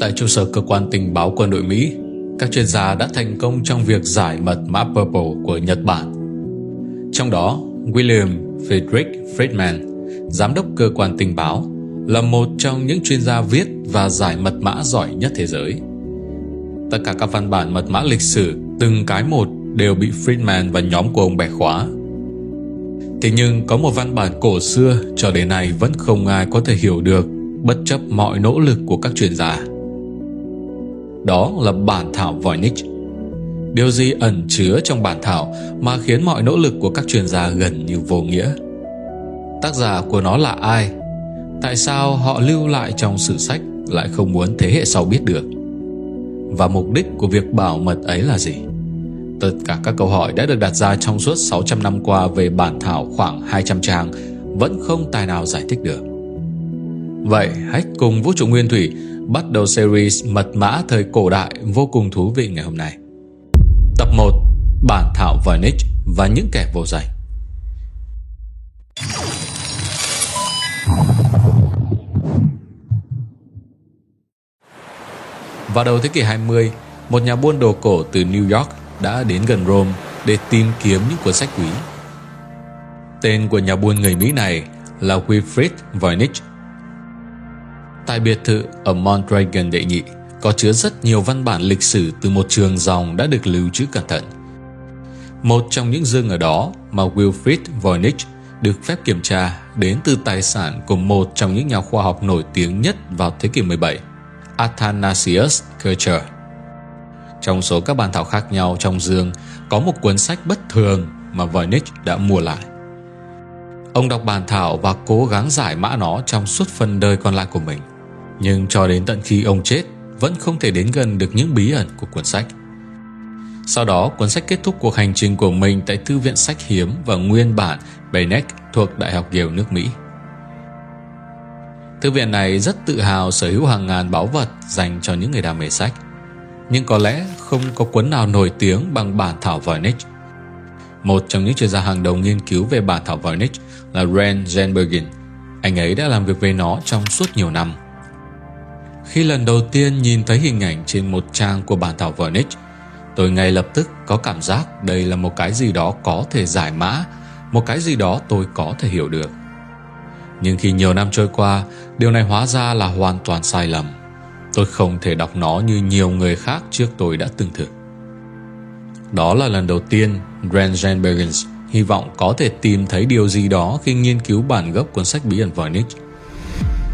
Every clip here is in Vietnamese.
Tại trụ sở cơ quan tình báo quân đội Mỹ, các chuyên gia đã thành công trong việc giải mật mã Purple của Nhật Bản. Trong đó, William Friedrich Friedman, giám đốc cơ quan tình báo, là một trong những chuyên gia viết và giải mật mã giỏi nhất thế giới. Tất cả các văn bản mật mã lịch sử, từng cái một đều bị Friedman và nhóm của ông bẻ khóa. Thế nhưng có một văn bản cổ xưa cho đến nay vẫn không ai có thể hiểu được bất chấp mọi nỗ lực của các chuyên gia. Đó là bản thảo Voynich. Điều gì ẩn chứa trong bản thảo mà khiến mọi nỗ lực của các chuyên gia gần như vô nghĩa? Tác giả của nó là ai? Tại sao họ lưu lại trong sử sách lại không muốn thế hệ sau biết được? Và mục đích của việc bảo mật ấy là gì? Tất cả các câu hỏi đã được đặt ra trong suốt 600 năm qua về bản thảo khoảng 200 trang vẫn không tài nào giải thích được. Vậy hãy cùng Vũ trụ Nguyên Thủy bắt đầu series mật mã thời cổ đại vô cùng thú vị ngày hôm nay. Tập 1 Bản thảo Voynich và những kẻ vô danh Vào đầu thế kỷ 20, một nhà buôn đồ cổ từ New York đã đến gần Rome để tìm kiếm những cuốn sách quý. Tên của nhà buôn người Mỹ này là Wilfrid Voynich. Tại biệt thự ở Mondragon đệ nhị có chứa rất nhiều văn bản lịch sử từ một trường dòng đã được lưu trữ cẩn thận. Một trong những dương ở đó mà Wilfrid Voynich được phép kiểm tra đến từ tài sản của một trong những nhà khoa học nổi tiếng nhất vào thế kỷ 17, Athanasius Kircher. Trong số các bản thảo khác nhau trong dương có một cuốn sách bất thường mà Voynich đã mua lại. Ông đọc bản thảo và cố gắng giải mã nó trong suốt phần đời còn lại của mình. Nhưng cho đến tận khi ông chết vẫn không thể đến gần được những bí ẩn của cuốn sách. Sau đó, cuốn sách kết thúc cuộc hành trình của mình tại Thư viện Sách Hiếm và nguyên bản Beneck thuộc Đại học Yale nước Mỹ. Thư viện này rất tự hào sở hữu hàng ngàn báu vật dành cho những người đam mê sách. Nhưng có lẽ không có cuốn nào nổi tiếng bằng bản thảo Voynich. Một trong những chuyên gia hàng đầu nghiên cứu về bản thảo Voynich là Ren Jenbergen. Anh ấy đã làm việc với nó trong suốt nhiều năm. Khi lần đầu tiên nhìn thấy hình ảnh trên một trang của bản thảo Vernich, tôi ngay lập tức có cảm giác đây là một cái gì đó có thể giải mã, một cái gì đó tôi có thể hiểu được. Nhưng khi nhiều năm trôi qua, điều này hóa ra là hoàn toàn sai lầm. Tôi không thể đọc nó như nhiều người khác trước tôi đã từng thử. Đó là lần đầu tiên Ren Bergens hy vọng có thể tìm thấy điều gì đó khi nghiên cứu bản gốc cuốn sách bí ẩn Voynich.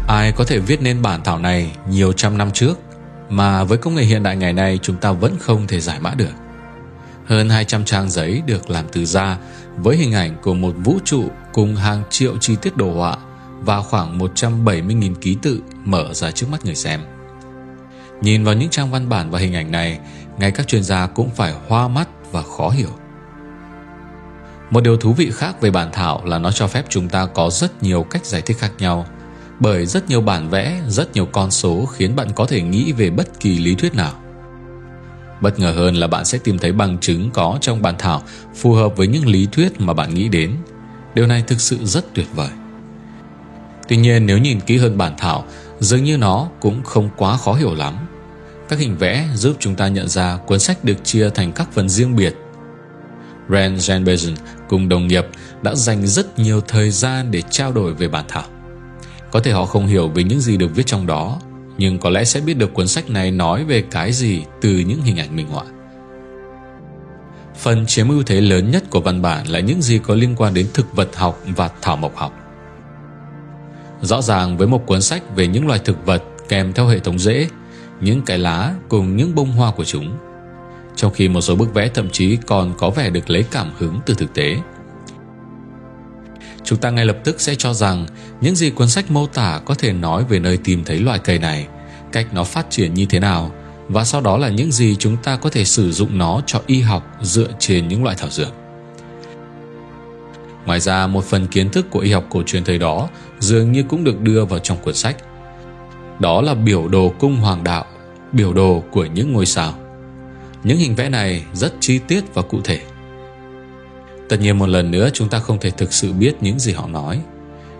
Ai có thể viết nên bản thảo này nhiều trăm năm trước mà với công nghệ hiện đại ngày nay chúng ta vẫn không thể giải mã được. Hơn 200 trang giấy được làm từ da với hình ảnh của một vũ trụ cùng hàng triệu chi tiết đồ họa và khoảng 170.000 ký tự mở ra trước mắt người xem. Nhìn vào những trang văn bản và hình ảnh này, ngay các chuyên gia cũng phải hoa mắt và khó hiểu. Một điều thú vị khác về bản thảo là nó cho phép chúng ta có rất nhiều cách giải thích khác nhau, bởi rất nhiều bản vẽ, rất nhiều con số khiến bạn có thể nghĩ về bất kỳ lý thuyết nào. Bất ngờ hơn là bạn sẽ tìm thấy bằng chứng có trong bản thảo phù hợp với những lý thuyết mà bạn nghĩ đến. Điều này thực sự rất tuyệt vời. Tuy nhiên nếu nhìn kỹ hơn bản thảo, dường như nó cũng không quá khó hiểu lắm. Các hình vẽ giúp chúng ta nhận ra cuốn sách được chia thành các phần riêng biệt. Rand Janbezon cùng đồng nghiệp đã dành rất nhiều thời gian để trao đổi về bản thảo. Có thể họ không hiểu về những gì được viết trong đó, nhưng có lẽ sẽ biết được cuốn sách này nói về cái gì từ những hình ảnh minh họa. Phần chiếm ưu thế lớn nhất của văn bản là những gì có liên quan đến thực vật học và thảo mộc học. Rõ ràng với một cuốn sách về những loài thực vật kèm theo hệ thống rễ, những cái lá cùng những bông hoa của chúng. Trong khi một số bức vẽ thậm chí còn có vẻ được lấy cảm hứng từ thực tế. Chúng ta ngay lập tức sẽ cho rằng những gì cuốn sách mô tả có thể nói về nơi tìm thấy loài cây này, cách nó phát triển như thế nào, và sau đó là những gì chúng ta có thể sử dụng nó cho y học dựa trên những loại thảo dược. Ngoài ra, một phần kiến thức của y học cổ truyền thời đó dường như cũng được đưa vào trong cuốn sách. Đó là biểu đồ cung hoàng đạo, biểu đồ của những ngôi sao. Những hình vẽ này rất chi tiết và cụ thể. Tất nhiên một lần nữa chúng ta không thể thực sự biết những gì họ nói,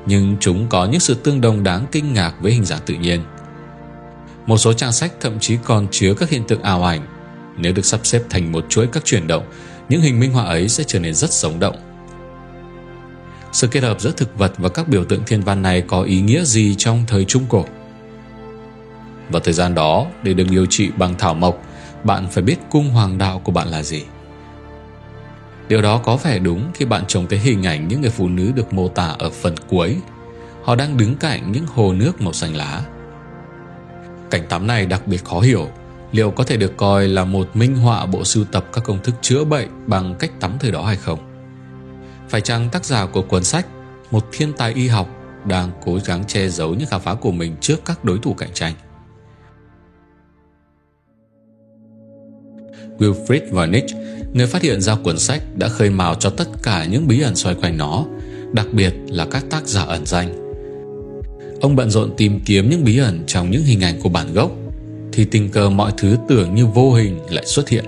nhưng chúng có những sự tương đồng đáng kinh ngạc với hình dạng tự nhiên. Một số trang sách thậm chí còn chứa các hiện tượng ảo ảnh. Nếu được sắp xếp thành một chuỗi các chuyển động, những hình minh họa ấy sẽ trở nên rất sống động. Sự kết hợp giữa thực vật và các biểu tượng thiên văn này có ý nghĩa gì trong thời Trung Cổ? Vào thời gian đó, để được điều trị bằng thảo mộc, bạn phải biết cung hoàng đạo của bạn là gì. Điều đó có vẻ đúng khi bạn trông thấy hình ảnh những người phụ nữ được mô tả ở phần cuối. Họ đang đứng cạnh những hồ nước màu xanh lá. Cảnh tắm này đặc biệt khó hiểu, liệu có thể được coi là một minh họa bộ sưu tập các công thức chữa bệnh bằng cách tắm thời đó hay không? Phải chăng tác giả của cuốn sách, một thiên tài y học, đang cố gắng che giấu những khám phá của mình trước các đối thủ cạnh tranh? Wilfried Voynich, người phát hiện ra cuốn sách đã khơi mào cho tất cả những bí ẩn xoay quanh nó, đặc biệt là các tác giả ẩn danh. Ông bận rộn tìm kiếm những bí ẩn trong những hình ảnh của bản gốc, thì tình cờ mọi thứ tưởng như vô hình lại xuất hiện.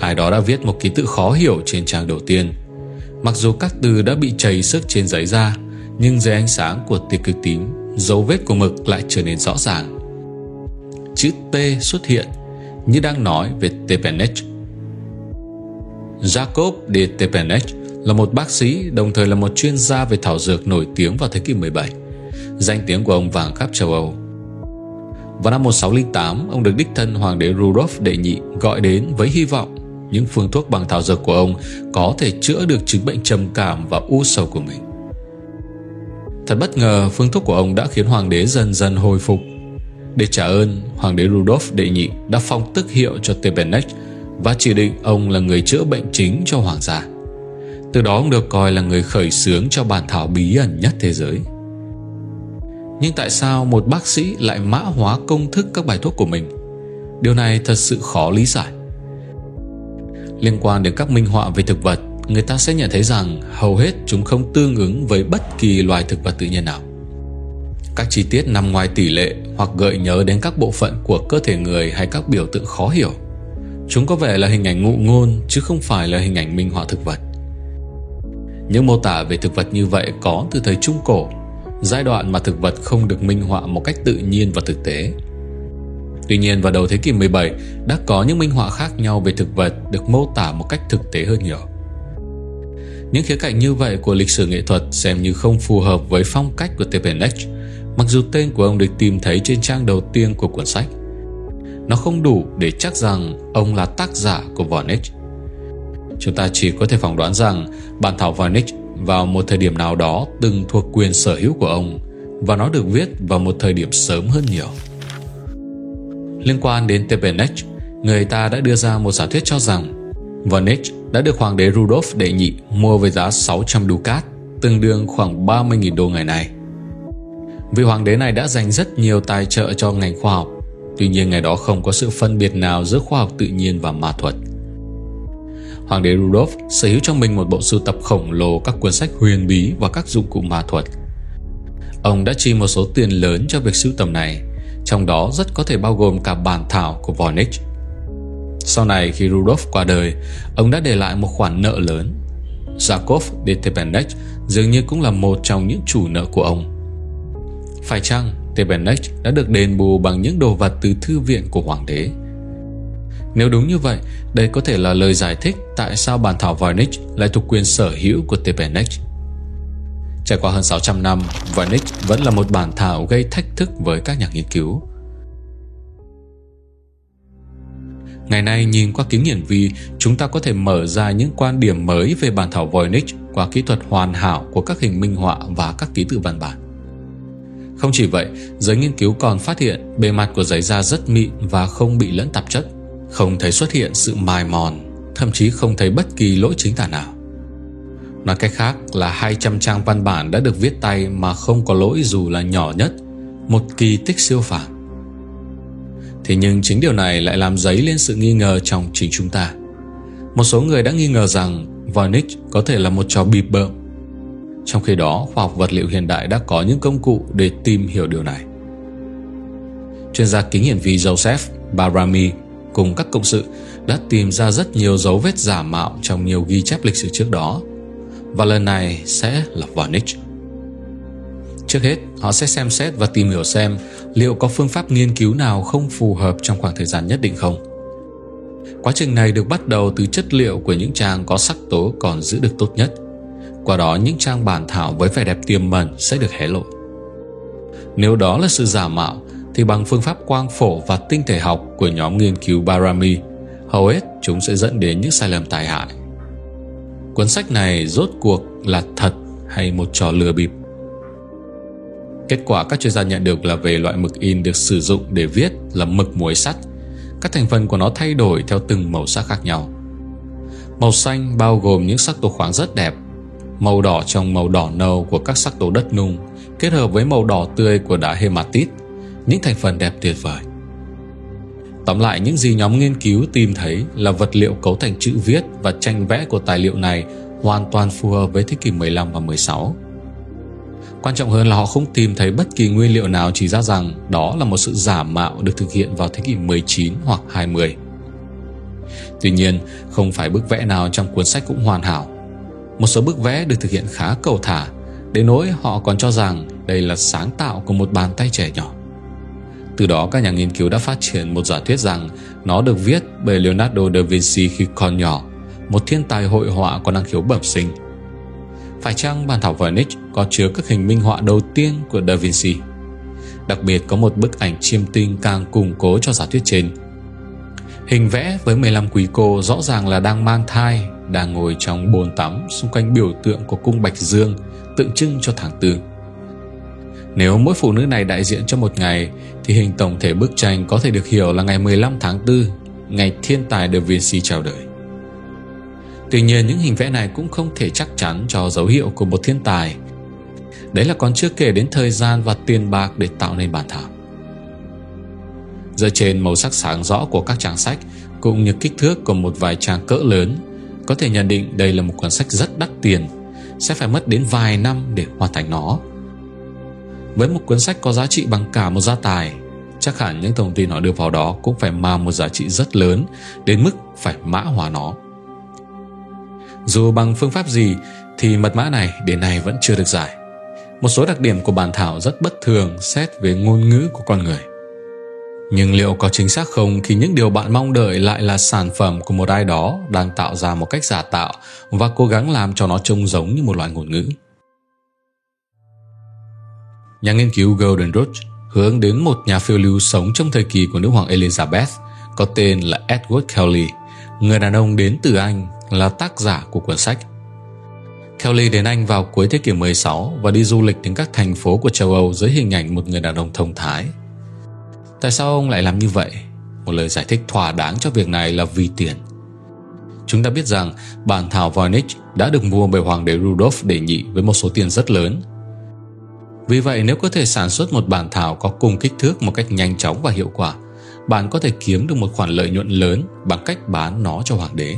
Ai đó đã viết một ký tự khó hiểu trên trang đầu tiên. Mặc dù các từ đã bị chảy sức trên giấy ra, nhưng dưới ánh sáng của tia cực tím, dấu vết của mực lại trở nên rõ ràng. Chữ T xuất hiện như đang nói về Tepenech. Jacob de Tepenech là một bác sĩ đồng thời là một chuyên gia về thảo dược nổi tiếng vào thế kỷ 17. Danh tiếng của ông vàng khắp châu Âu. Vào năm 1608, ông được đích thân Hoàng đế Rudolf đệ nhị gọi đến với hy vọng những phương thuốc bằng thảo dược của ông có thể chữa được chứng bệnh trầm cảm và u sầu của mình. Thật bất ngờ, phương thuốc của ông đã khiến hoàng đế dần dần hồi phục để trả ơn, Hoàng đế Rudolf đệ nhị đã phong tức hiệu cho Tepenech và chỉ định ông là người chữa bệnh chính cho hoàng gia. Từ đó ông được coi là người khởi xướng cho bản thảo bí ẩn nhất thế giới. Nhưng tại sao một bác sĩ lại mã hóa công thức các bài thuốc của mình? Điều này thật sự khó lý giải. Liên quan đến các minh họa về thực vật, người ta sẽ nhận thấy rằng hầu hết chúng không tương ứng với bất kỳ loài thực vật tự nhiên nào. Các chi tiết nằm ngoài tỷ lệ hoặc gợi nhớ đến các bộ phận của cơ thể người hay các biểu tượng khó hiểu. Chúng có vẻ là hình ảnh ngụ ngôn chứ không phải là hình ảnh minh họa thực vật. Những mô tả về thực vật như vậy có từ thời Trung Cổ, giai đoạn mà thực vật không được minh họa một cách tự nhiên và thực tế. Tuy nhiên vào đầu thế kỷ 17 đã có những minh họa khác nhau về thực vật được mô tả một cách thực tế hơn nhiều. Những khía cạnh như vậy của lịch sử nghệ thuật xem như không phù hợp với phong cách của Tepenech Mặc dù tên của ông được tìm thấy trên trang đầu tiên của cuốn sách nó không đủ để chắc rằng ông là tác giả của Voynich Chúng ta chỉ có thể phỏng đoán rằng bản thảo Voynich vào một thời điểm nào đó từng thuộc quyền sở hữu của ông và nó được viết vào một thời điểm sớm hơn nhiều. Liên quan đến Tepenech, người ta đã đưa ra một giả thuyết cho rằng Voynich đã được hoàng đế Rudolf đệ nhị mua với giá 600 ducat, tương đương khoảng 30.000 đô ngày nay. Vị hoàng đế này đã dành rất nhiều tài trợ cho ngành khoa học Tuy nhiên ngày đó không có sự phân biệt nào giữa khoa học tự nhiên và ma thuật Hoàng đế Rudolf sở hữu trong mình một bộ sưu tập khổng lồ các cuốn sách huyền bí và các dụng cụ ma thuật. Ông đã chi một số tiền lớn cho việc sưu tầm này, trong đó rất có thể bao gồm cả bản thảo của Voynich. Sau này khi Rudolf qua đời, ông đã để lại một khoản nợ lớn. Jacob de Tepenech dường như cũng là một trong những chủ nợ của ông. Phải chăng Tebenek đã được đền bù bằng những đồ vật từ thư viện của hoàng đế? Nếu đúng như vậy, đây có thể là lời giải thích tại sao bản thảo Voynich lại thuộc quyền sở hữu của Tebenek. Trải qua hơn 600 năm, Voynich vẫn là một bản thảo gây thách thức với các nhà nghiên cứu. Ngày nay nhìn qua kính hiển vi, chúng ta có thể mở ra những quan điểm mới về bản thảo Voynich qua kỹ thuật hoàn hảo của các hình minh họa và các ký tự văn bản. Không chỉ vậy, giới nghiên cứu còn phát hiện bề mặt của giấy da rất mịn và không bị lẫn tạp chất, không thấy xuất hiện sự mài mòn, thậm chí không thấy bất kỳ lỗi chính tả nào. Nói cách khác là 200 trang văn bản đã được viết tay mà không có lỗi dù là nhỏ nhất, một kỳ tích siêu phàm. Thế nhưng chính điều này lại làm dấy lên sự nghi ngờ trong chính chúng ta. Một số người đã nghi ngờ rằng Voynich có thể là một trò bịp bợm trong khi đó, khoa học vật liệu hiện đại đã có những công cụ để tìm hiểu điều này. Chuyên gia kính hiển vi Joseph Barami cùng các cộng sự đã tìm ra rất nhiều dấu vết giả mạo trong nhiều ghi chép lịch sử trước đó. Và lần này sẽ là Varnish. Trước hết, họ sẽ xem xét và tìm hiểu xem liệu có phương pháp nghiên cứu nào không phù hợp trong khoảng thời gian nhất định không. Quá trình này được bắt đầu từ chất liệu của những trang có sắc tố còn giữ được tốt nhất. Qua đó những trang bản thảo với vẻ đẹp tiềm mẩn sẽ được hé lộ. Nếu đó là sự giả mạo thì bằng phương pháp quang phổ và tinh thể học của nhóm nghiên cứu Barami, hầu hết chúng sẽ dẫn đến những sai lầm tai hại. Cuốn sách này rốt cuộc là thật hay một trò lừa bịp? Kết quả các chuyên gia nhận được là về loại mực in được sử dụng để viết là mực muối sắt. Các thành phần của nó thay đổi theo từng màu sắc khác nhau. Màu xanh bao gồm những sắc tố khoáng rất đẹp. Màu đỏ trong màu đỏ nâu của các sắc tố đất nung kết hợp với màu đỏ tươi của đá hematit những thành phần đẹp tuyệt vời. Tóm lại những gì nhóm nghiên cứu tìm thấy là vật liệu cấu thành chữ viết và tranh vẽ của tài liệu này hoàn toàn phù hợp với thế kỷ 15 và 16. Quan trọng hơn là họ không tìm thấy bất kỳ nguyên liệu nào chỉ ra rằng đó là một sự giả mạo được thực hiện vào thế kỷ 19 hoặc 20. Tuy nhiên, không phải bức vẽ nào trong cuốn sách cũng hoàn hảo. Một số bức vẽ được thực hiện khá cầu thả, đến nỗi họ còn cho rằng đây là sáng tạo của một bàn tay trẻ nhỏ. Từ đó các nhà nghiên cứu đã phát triển một giả thuyết rằng nó được viết bởi Leonardo da Vinci khi còn nhỏ, một thiên tài hội họa có năng khiếu bẩm sinh. Phải chăng bản thảo Vernich có chứa các hình minh họa đầu tiên của Da Vinci? Đặc biệt có một bức ảnh chiêm tinh càng củng cố cho giả thuyết trên. Hình vẽ với 15 quý cô rõ ràng là đang mang thai, đang ngồi trong bồn tắm xung quanh biểu tượng của cung Bạch Dương, tượng trưng cho tháng tư. Nếu mỗi phụ nữ này đại diện cho một ngày thì hình tổng thể bức tranh có thể được hiểu là ngày 15 tháng 4, ngày thiên tài Da Vinci chào đời. Tuy nhiên những hình vẽ này cũng không thể chắc chắn cho dấu hiệu của một thiên tài. Đấy là còn chưa kể đến thời gian và tiền bạc để tạo nên bản thảo. Dựa trên màu sắc sáng rõ của các trang sách cũng như kích thước của một vài trang cỡ lớn, có thể nhận định đây là một cuốn sách rất đắt tiền, sẽ phải mất đến vài năm để hoàn thành nó. Với một cuốn sách có giá trị bằng cả một gia tài, chắc hẳn những thông tin họ đưa vào đó cũng phải mang một giá trị rất lớn đến mức phải mã hóa nó. Dù bằng phương pháp gì thì mật mã này đến nay vẫn chưa được giải. Một số đặc điểm của bản thảo rất bất thường xét về ngôn ngữ của con người. Nhưng liệu có chính xác không khi những điều bạn mong đợi lại là sản phẩm của một ai đó đang tạo ra một cách giả tạo và cố gắng làm cho nó trông giống như một loại ngôn ngữ? Nhà nghiên cứu Golden Root hướng đến một nhà phiêu lưu sống trong thời kỳ của nữ hoàng Elizabeth có tên là Edward Kelly, người đàn ông đến từ Anh là tác giả của cuốn sách. Kelly đến Anh vào cuối thế kỷ 16 và đi du lịch đến các thành phố của châu Âu dưới hình ảnh một người đàn ông thông thái. Tại sao ông lại làm như vậy? Một lời giải thích thỏa đáng cho việc này là vì tiền. Chúng ta biết rằng bản thảo Voynich đã được mua bởi hoàng đế Rudolf đệ nhị với một số tiền rất lớn. Vì vậy nếu có thể sản xuất một bản thảo có cùng kích thước một cách nhanh chóng và hiệu quả, bạn có thể kiếm được một khoản lợi nhuận lớn bằng cách bán nó cho hoàng đế.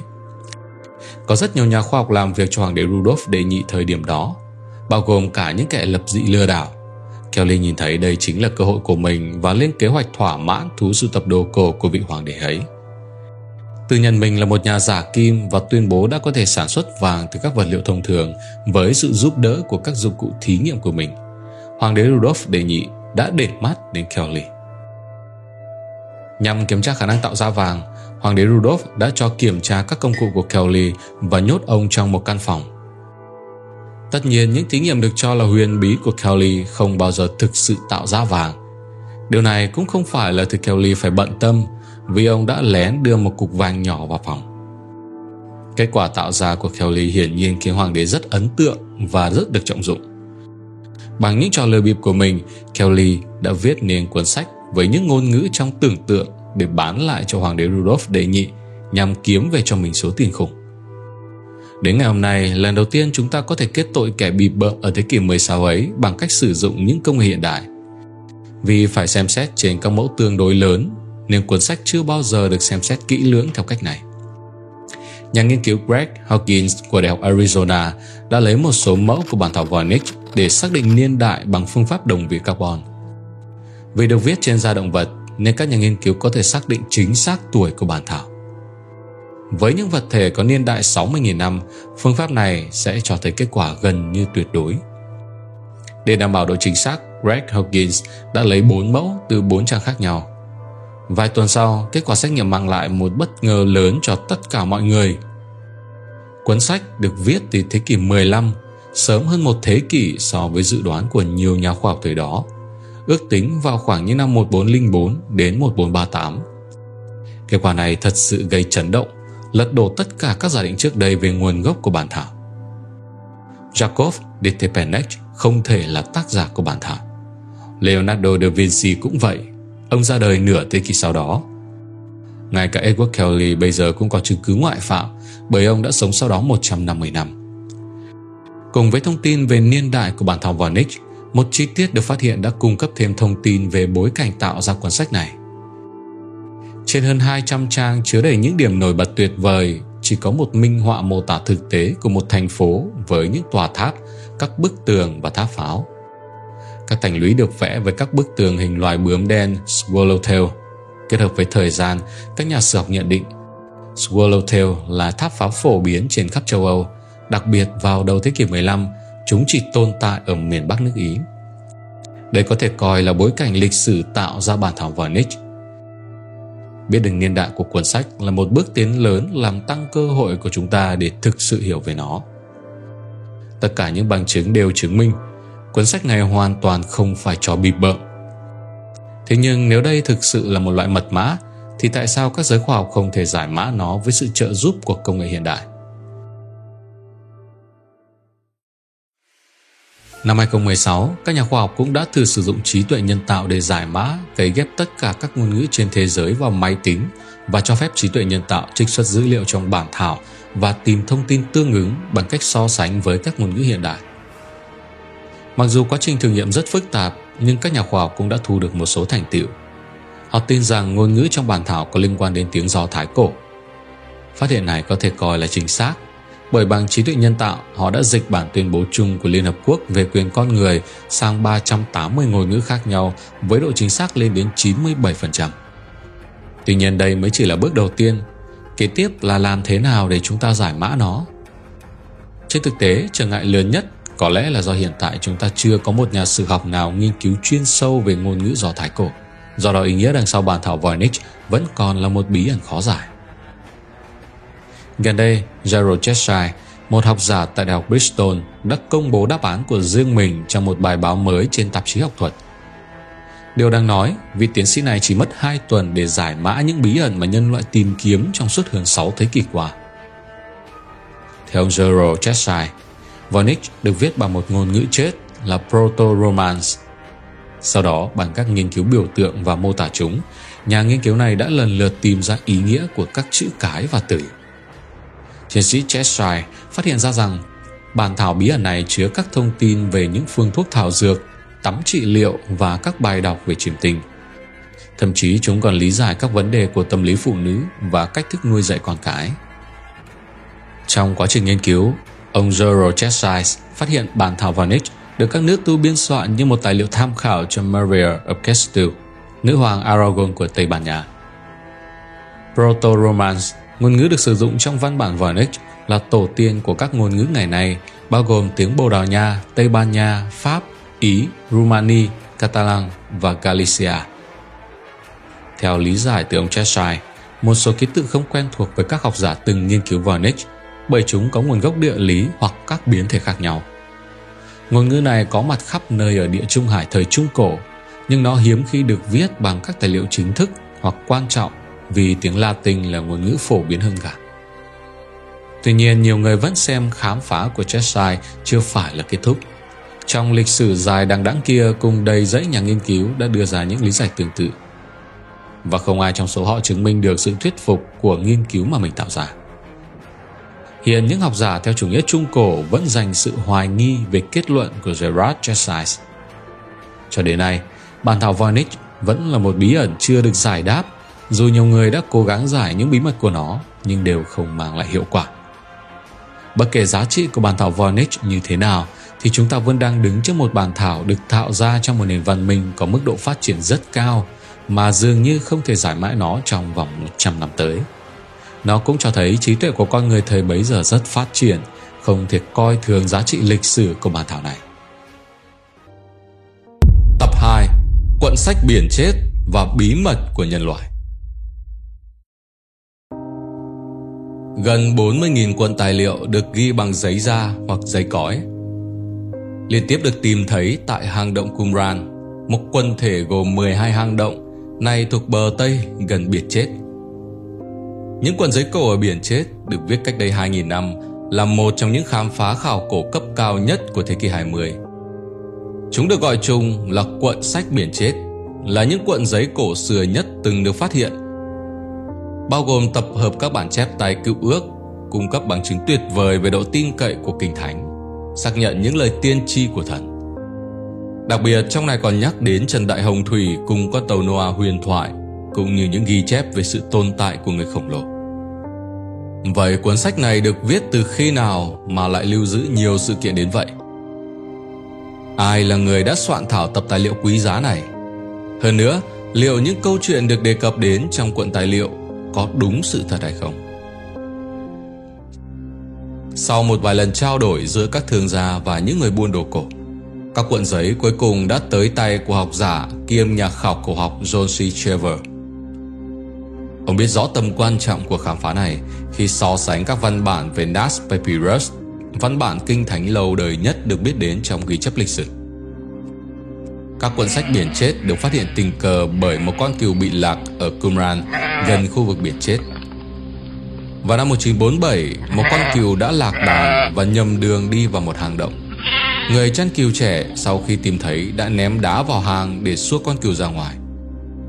Có rất nhiều nhà khoa học làm việc cho hoàng đế Rudolf đệ nhị thời điểm đó, bao gồm cả những kẻ lập dị lừa đảo. Kelly nhìn thấy đây chính là cơ hội của mình và lên kế hoạch thỏa mãn thú sưu tập đồ cổ của vị hoàng đế ấy. Tự nhận mình là một nhà giả kim và tuyên bố đã có thể sản xuất vàng từ các vật liệu thông thường với sự giúp đỡ của các dụng cụ thí nghiệm của mình. Hoàng đế Rudolf đề nhị đã để mắt đến Kelly. Nhằm kiểm tra khả năng tạo ra vàng, Hoàng đế Rudolf đã cho kiểm tra các công cụ của Kelly và nhốt ông trong một căn phòng. Tất nhiên, những thí nghiệm được cho là huyền bí của Kelly không bao giờ thực sự tạo ra vàng. Điều này cũng không phải là thứ Kelly phải bận tâm vì ông đã lén đưa một cục vàng nhỏ vào phòng. Kết quả tạo ra của Kelly hiển nhiên khiến hoàng đế rất ấn tượng và rất được trọng dụng. Bằng những trò lừa bịp của mình, Kelly đã viết nên cuốn sách với những ngôn ngữ trong tưởng tượng để bán lại cho hoàng đế Rudolf đệ nhị nhằm kiếm về cho mình số tiền khủng. Đến ngày hôm nay, lần đầu tiên chúng ta có thể kết tội kẻ bị bợm ở thế kỷ 16 ấy bằng cách sử dụng những công nghệ hiện đại. Vì phải xem xét trên các mẫu tương đối lớn, nên cuốn sách chưa bao giờ được xem xét kỹ lưỡng theo cách này. Nhà nghiên cứu Greg Hawkins của Đại học Arizona đã lấy một số mẫu của bản thảo Voynich để xác định niên đại bằng phương pháp đồng vị carbon. Vì được viết trên da động vật nên các nhà nghiên cứu có thể xác định chính xác tuổi của bản thảo. Với những vật thể có niên đại 60.000 năm, phương pháp này sẽ cho thấy kết quả gần như tuyệt đối. Để đảm bảo độ chính xác, Greg Hawkins đã lấy 4 mẫu từ 4 trang khác nhau. Vài tuần sau, kết quả xét nghiệm mang lại một bất ngờ lớn cho tất cả mọi người. Cuốn sách được viết từ thế kỷ 15, sớm hơn một thế kỷ so với dự đoán của nhiều nhà khoa học thời đó, ước tính vào khoảng những năm 1404 đến 1438. Kết quả này thật sự gây chấn động, lật đổ tất cả các giả định trước đây về nguồn gốc của bản thảo. Jacob de Tepenec không thể là tác giả của bản thảo. Leonardo da Vinci cũng vậy, ông ra đời nửa thế kỷ sau đó. Ngay cả Edward Kelly bây giờ cũng có chứng cứ ngoại phạm bởi ông đã sống sau đó 150 năm. Cùng với thông tin về niên đại của bản thảo Voynich, một chi tiết được phát hiện đã cung cấp thêm thông tin về bối cảnh tạo ra cuốn sách này. Trên hơn 200 trang chứa đầy những điểm nổi bật tuyệt vời, chỉ có một minh họa mô tả thực tế của một thành phố với những tòa tháp, các bức tường và tháp pháo. Các thành lũy được vẽ với các bức tường hình loài bướm đen Swallowtail. Kết hợp với thời gian, các nhà sử học nhận định Swallowtail là tháp pháo phổ biến trên khắp châu Âu, đặc biệt vào đầu thế kỷ 15, chúng chỉ tồn tại ở miền Bắc nước Ý. Đây có thể coi là bối cảnh lịch sử tạo ra bản thảo Varnish. Biết được niên đại của cuốn sách là một bước tiến lớn làm tăng cơ hội của chúng ta để thực sự hiểu về nó. Tất cả những bằng chứng đều chứng minh cuốn sách này hoàn toàn không phải trò bịp bợm. Thế nhưng nếu đây thực sự là một loại mật mã, thì tại sao các giới khoa học không thể giải mã nó với sự trợ giúp của công nghệ hiện đại? Năm 2016, các nhà khoa học cũng đã thử sử dụng trí tuệ nhân tạo để giải mã, cấy ghép tất cả các ngôn ngữ trên thế giới vào máy tính và cho phép trí tuệ nhân tạo trích xuất dữ liệu trong bản thảo và tìm thông tin tương ứng bằng cách so sánh với các ngôn ngữ hiện đại. Mặc dù quá trình thử nghiệm rất phức tạp, nhưng các nhà khoa học cũng đã thu được một số thành tựu. Họ tin rằng ngôn ngữ trong bản thảo có liên quan đến tiếng Do Thái cổ. Phát hiện này có thể coi là chính xác, bởi bằng trí tuệ nhân tạo, họ đã dịch bản tuyên bố chung của Liên Hợp Quốc về quyền con người sang 380 ngôn ngữ khác nhau với độ chính xác lên đến 97%. Tuy nhiên đây mới chỉ là bước đầu tiên. Kế tiếp là làm thế nào để chúng ta giải mã nó. Trên thực tế, trở ngại lớn nhất có lẽ là do hiện tại chúng ta chưa có một nhà sử học nào nghiên cứu chuyên sâu về ngôn ngữ Do Thái cổ. Do đó ý nghĩa đằng sau bản thảo Voynich vẫn còn là một bí ẩn khó giải. Gần đây, Gerald Cheshire, một học giả tại Đại học Bristol, đã công bố đáp án của riêng mình trong một bài báo mới trên tạp chí học thuật. Điều đang nói, vị tiến sĩ này chỉ mất 2 tuần để giải mã những bí ẩn mà nhân loại tìm kiếm trong suốt hơn 6 thế kỷ qua. Theo Gerald Cheshire, Voynich được viết bằng một ngôn ngữ chết là Proto-Romance. Sau đó, bằng các nghiên cứu biểu tượng và mô tả chúng, nhà nghiên cứu này đã lần lượt tìm ra ý nghĩa của các chữ cái và từ. Tiến sĩ Cheshire phát hiện ra rằng bản thảo bí ẩn này chứa các thông tin về những phương thuốc thảo dược, tắm trị liệu và các bài đọc về chiêm tinh. Thậm chí chúng còn lý giải các vấn đề của tâm lý phụ nữ và cách thức nuôi dạy con cái. Trong quá trình nghiên cứu, Ông Gerald Cheshire phát hiện bản thảo Varnish được các nước tu biên soạn như một tài liệu tham khảo cho Maria of Castile, nữ hoàng Aragon của Tây Ban Nha. Proto-Romance, ngôn ngữ được sử dụng trong văn bản Varnish là tổ tiên của các ngôn ngữ ngày nay, bao gồm tiếng Bồ Đào Nha, Tây Ban Nha, Pháp, Ý, Rumani, Catalan và Galicia. Theo lý giải từ ông Cheshire, một số ký tự không quen thuộc với các học giả từng nghiên cứu Varnish bởi chúng có nguồn gốc địa lý hoặc các biến thể khác nhau. Ngôn ngữ này có mặt khắp nơi ở địa Trung Hải thời Trung Cổ, nhưng nó hiếm khi được viết bằng các tài liệu chính thức hoặc quan trọng vì tiếng Latin là ngôn ngữ phổ biến hơn cả. Tuy nhiên, nhiều người vẫn xem khám phá của Cheshire chưa phải là kết thúc. Trong lịch sử dài đằng đẵng kia cùng đầy dãy nhà nghiên cứu đã đưa ra những lý giải tương tự. Và không ai trong số họ chứng minh được sự thuyết phục của nghiên cứu mà mình tạo ra. Hiện những học giả theo chủ nghĩa Trung Cổ vẫn dành sự hoài nghi về kết luận của Gerard Cheshire. Cho đến nay, bản thảo Voynich vẫn là một bí ẩn chưa được giải đáp, dù nhiều người đã cố gắng giải những bí mật của nó nhưng đều không mang lại hiệu quả. Bất kể giá trị của bản thảo Voynich như thế nào, thì chúng ta vẫn đang đứng trước một bản thảo được tạo ra trong một nền văn minh có mức độ phát triển rất cao mà dường như không thể giải mãi nó trong vòng 100 năm tới. Nó cũng cho thấy trí tuệ của con người thời bấy giờ rất phát triển, không thể coi thường giá trị lịch sử của bản thảo này. Quận sách biển chết và bí mật của nhân loại Gần 40.000 cuộn tài liệu được ghi bằng giấy da hoặc giấy cói Liên tiếp được tìm thấy tại hang động Qumran, Một quần thể gồm 12 hang động, Này thuộc bờ Tây, gần biển chết. Những quần giấy cổ ở biển chết được viết cách đây 2.000 năm Là một trong những khám phá khảo cổ cấp cao nhất của thế kỷ 20 Chúng được gọi chung là cuộn sách biển chết, Là những cuộn giấy cổ xưa nhất từng được phát hiện bao gồm tập hợp các bản chép tay cựu ước, cung cấp bằng chứng tuyệt vời về độ tin cậy của Kinh Thánh, xác nhận những lời tiên tri của thần. Đặc biệt trong này còn nhắc đến Trần Đại Hồng Thủy cùng con tàu Noah huyền thoại, cũng như những ghi chép về sự tồn tại của người khổng lồ. Vậy cuốn sách này được viết từ khi nào mà lại lưu giữ nhiều sự kiện đến vậy? Ai là người đã soạn thảo tập tài liệu quý giá này? Hơn nữa, liệu những câu chuyện được đề cập đến trong cuộn tài liệu có đúng sự thật hay không. Sau một vài lần trao đổi giữa các thương gia và những người buôn đồ cổ, các cuộn giấy cuối cùng đã tới tay của học giả kiêm nhà khảo cổ học John C. Trevor. Ông biết rõ tầm quan trọng của khám phá này khi so sánh các văn bản về Nas Papyrus, văn bản kinh thánh lâu đời nhất được biết đến trong ghi chép lịch sử. Các cuốn sách biển chết được phát hiện tình cờ bởi một con cừu bị lạc ở Qumran, gần khu vực biển chết. Vào năm 1947, một con cừu đã lạc đàn và nhầm đường đi vào một hang động. Người chăn cừu trẻ sau khi tìm thấy đã ném đá vào hang để xua con cừu ra ngoài.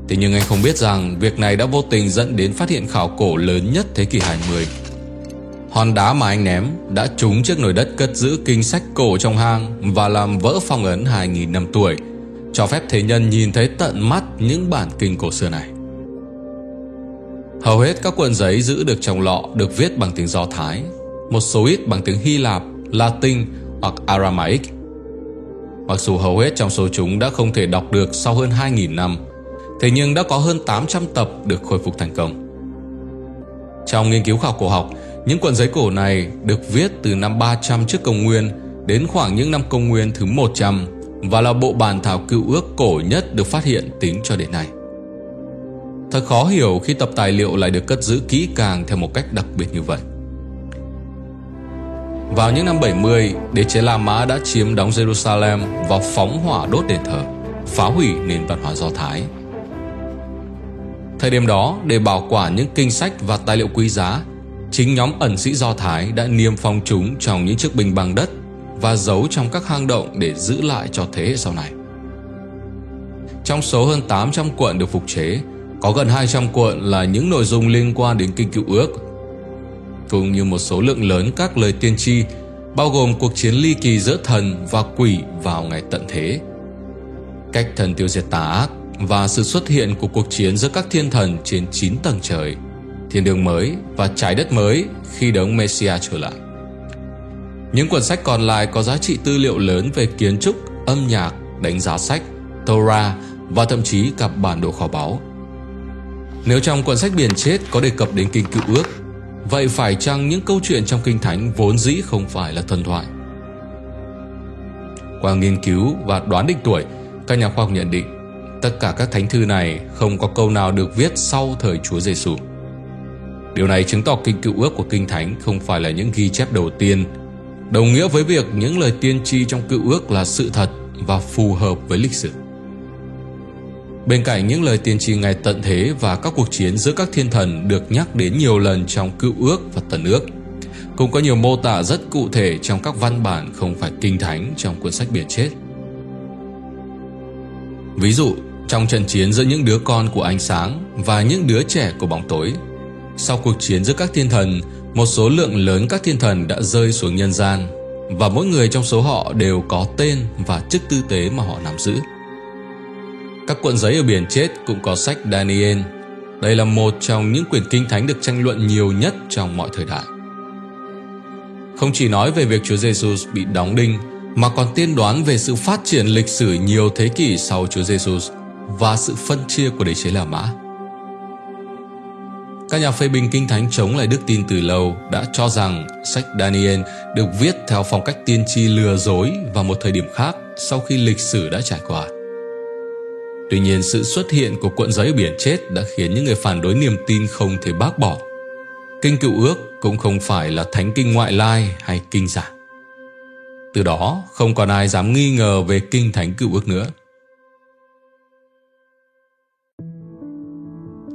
Thế nhưng anh không biết rằng việc này đã vô tình dẫn đến phát hiện khảo cổ lớn nhất thế kỷ 20. Hòn đá mà anh ném đã trúng chiếc nồi đất cất giữ kinh sách cổ trong hang và làm vỡ phong ấn 2.000 năm tuổi – cho phép thế nhân nhìn thấy tận mắt những bản kinh cổ xưa này. Hầu hết các cuộn giấy giữ được trong lọ được viết bằng tiếng Do Thái, một số ít bằng tiếng Hy Lạp, Latin hoặc Aramaic. Mặc dù hầu hết trong số chúng đã không thể đọc được sau hơn 2.000 năm, thế nhưng đã có hơn 800 tập được khôi phục thành công. Trong nghiên cứu khảo cổ học, những cuộn giấy cổ này được viết từ năm 300 trước công nguyên đến khoảng những năm công nguyên thứ 100 và là bộ bàn thảo cựu ước cổ nhất được phát hiện tính cho đến nay. Thật khó hiểu khi tập tài liệu lại được cất giữ kỹ càng theo một cách đặc biệt như vậy. Vào những năm 70, đế chế La Mã đã chiếm đóng Jerusalem và phóng hỏa đốt đền thờ, phá hủy nền văn hóa Do Thái. Thời điểm đó, để bảo quản những kinh sách và tài liệu quý giá, chính nhóm ẩn sĩ Do Thái đã niêm phong chúng trong những chiếc bình bằng đất và giấu trong các hang động để giữ lại cho thế hệ sau này. Trong số hơn 800 cuộn được phục chế, có gần 200 cuộn là những nội dung liên quan đến kinh cựu ước, cũng như một số lượng lớn các lời tiên tri, bao gồm cuộc chiến ly kỳ giữa thần và quỷ vào ngày tận thế, cách thần tiêu diệt tà ác và sự xuất hiện của cuộc chiến giữa các thiên thần trên 9 tầng trời, thiên đường mới và trái đất mới khi đấng Messiah trở lại. Những cuốn sách còn lại có giá trị tư liệu lớn về kiến trúc, âm nhạc, đánh giá sách, Torah và thậm chí cả bản đồ kho báu. Nếu trong cuốn sách biển chết có đề cập đến kinh cựu ước, vậy phải chăng những câu chuyện trong kinh thánh vốn dĩ không phải là thần thoại? Qua nghiên cứu và đoán định tuổi, các nhà khoa học nhận định tất cả các thánh thư này không có câu nào được viết sau thời Chúa Giêsu. Điều này chứng tỏ kinh cựu ước của kinh thánh không phải là những ghi chép đầu tiên đồng nghĩa với việc những lời tiên tri trong cựu ước là sự thật và phù hợp với lịch sử. Bên cạnh những lời tiên tri ngày tận thế và các cuộc chiến giữa các thiên thần được nhắc đến nhiều lần trong cựu ước và tần ước, cũng có nhiều mô tả rất cụ thể trong các văn bản không phải kinh thánh trong cuốn sách biển chết. Ví dụ, trong trận chiến giữa những đứa con của ánh sáng và những đứa trẻ của bóng tối, sau cuộc chiến giữa các thiên thần, một số lượng lớn các thiên thần đã rơi xuống nhân gian và mỗi người trong số họ đều có tên và chức tư tế mà họ nắm giữ. Các cuộn giấy ở biển chết cũng có sách Daniel. Đây là một trong những quyển kinh thánh được tranh luận nhiều nhất trong mọi thời đại. Không chỉ nói về việc Chúa Giêsu bị đóng đinh, mà còn tiên đoán về sự phát triển lịch sử nhiều thế kỷ sau Chúa Giêsu và sự phân chia của đế chế La Mã. Các nhà phê bình kinh thánh chống lại đức tin từ lâu đã cho rằng sách Daniel được viết theo phong cách tiên tri lừa dối vào một thời điểm khác sau khi lịch sử đã trải qua. Tuy nhiên, sự xuất hiện của cuộn giấy biển chết đã khiến những người phản đối niềm tin không thể bác bỏ. Kinh cựu ước cũng không phải là thánh kinh ngoại lai hay kinh giả. Từ đó, không còn ai dám nghi ngờ về kinh thánh cựu ước nữa.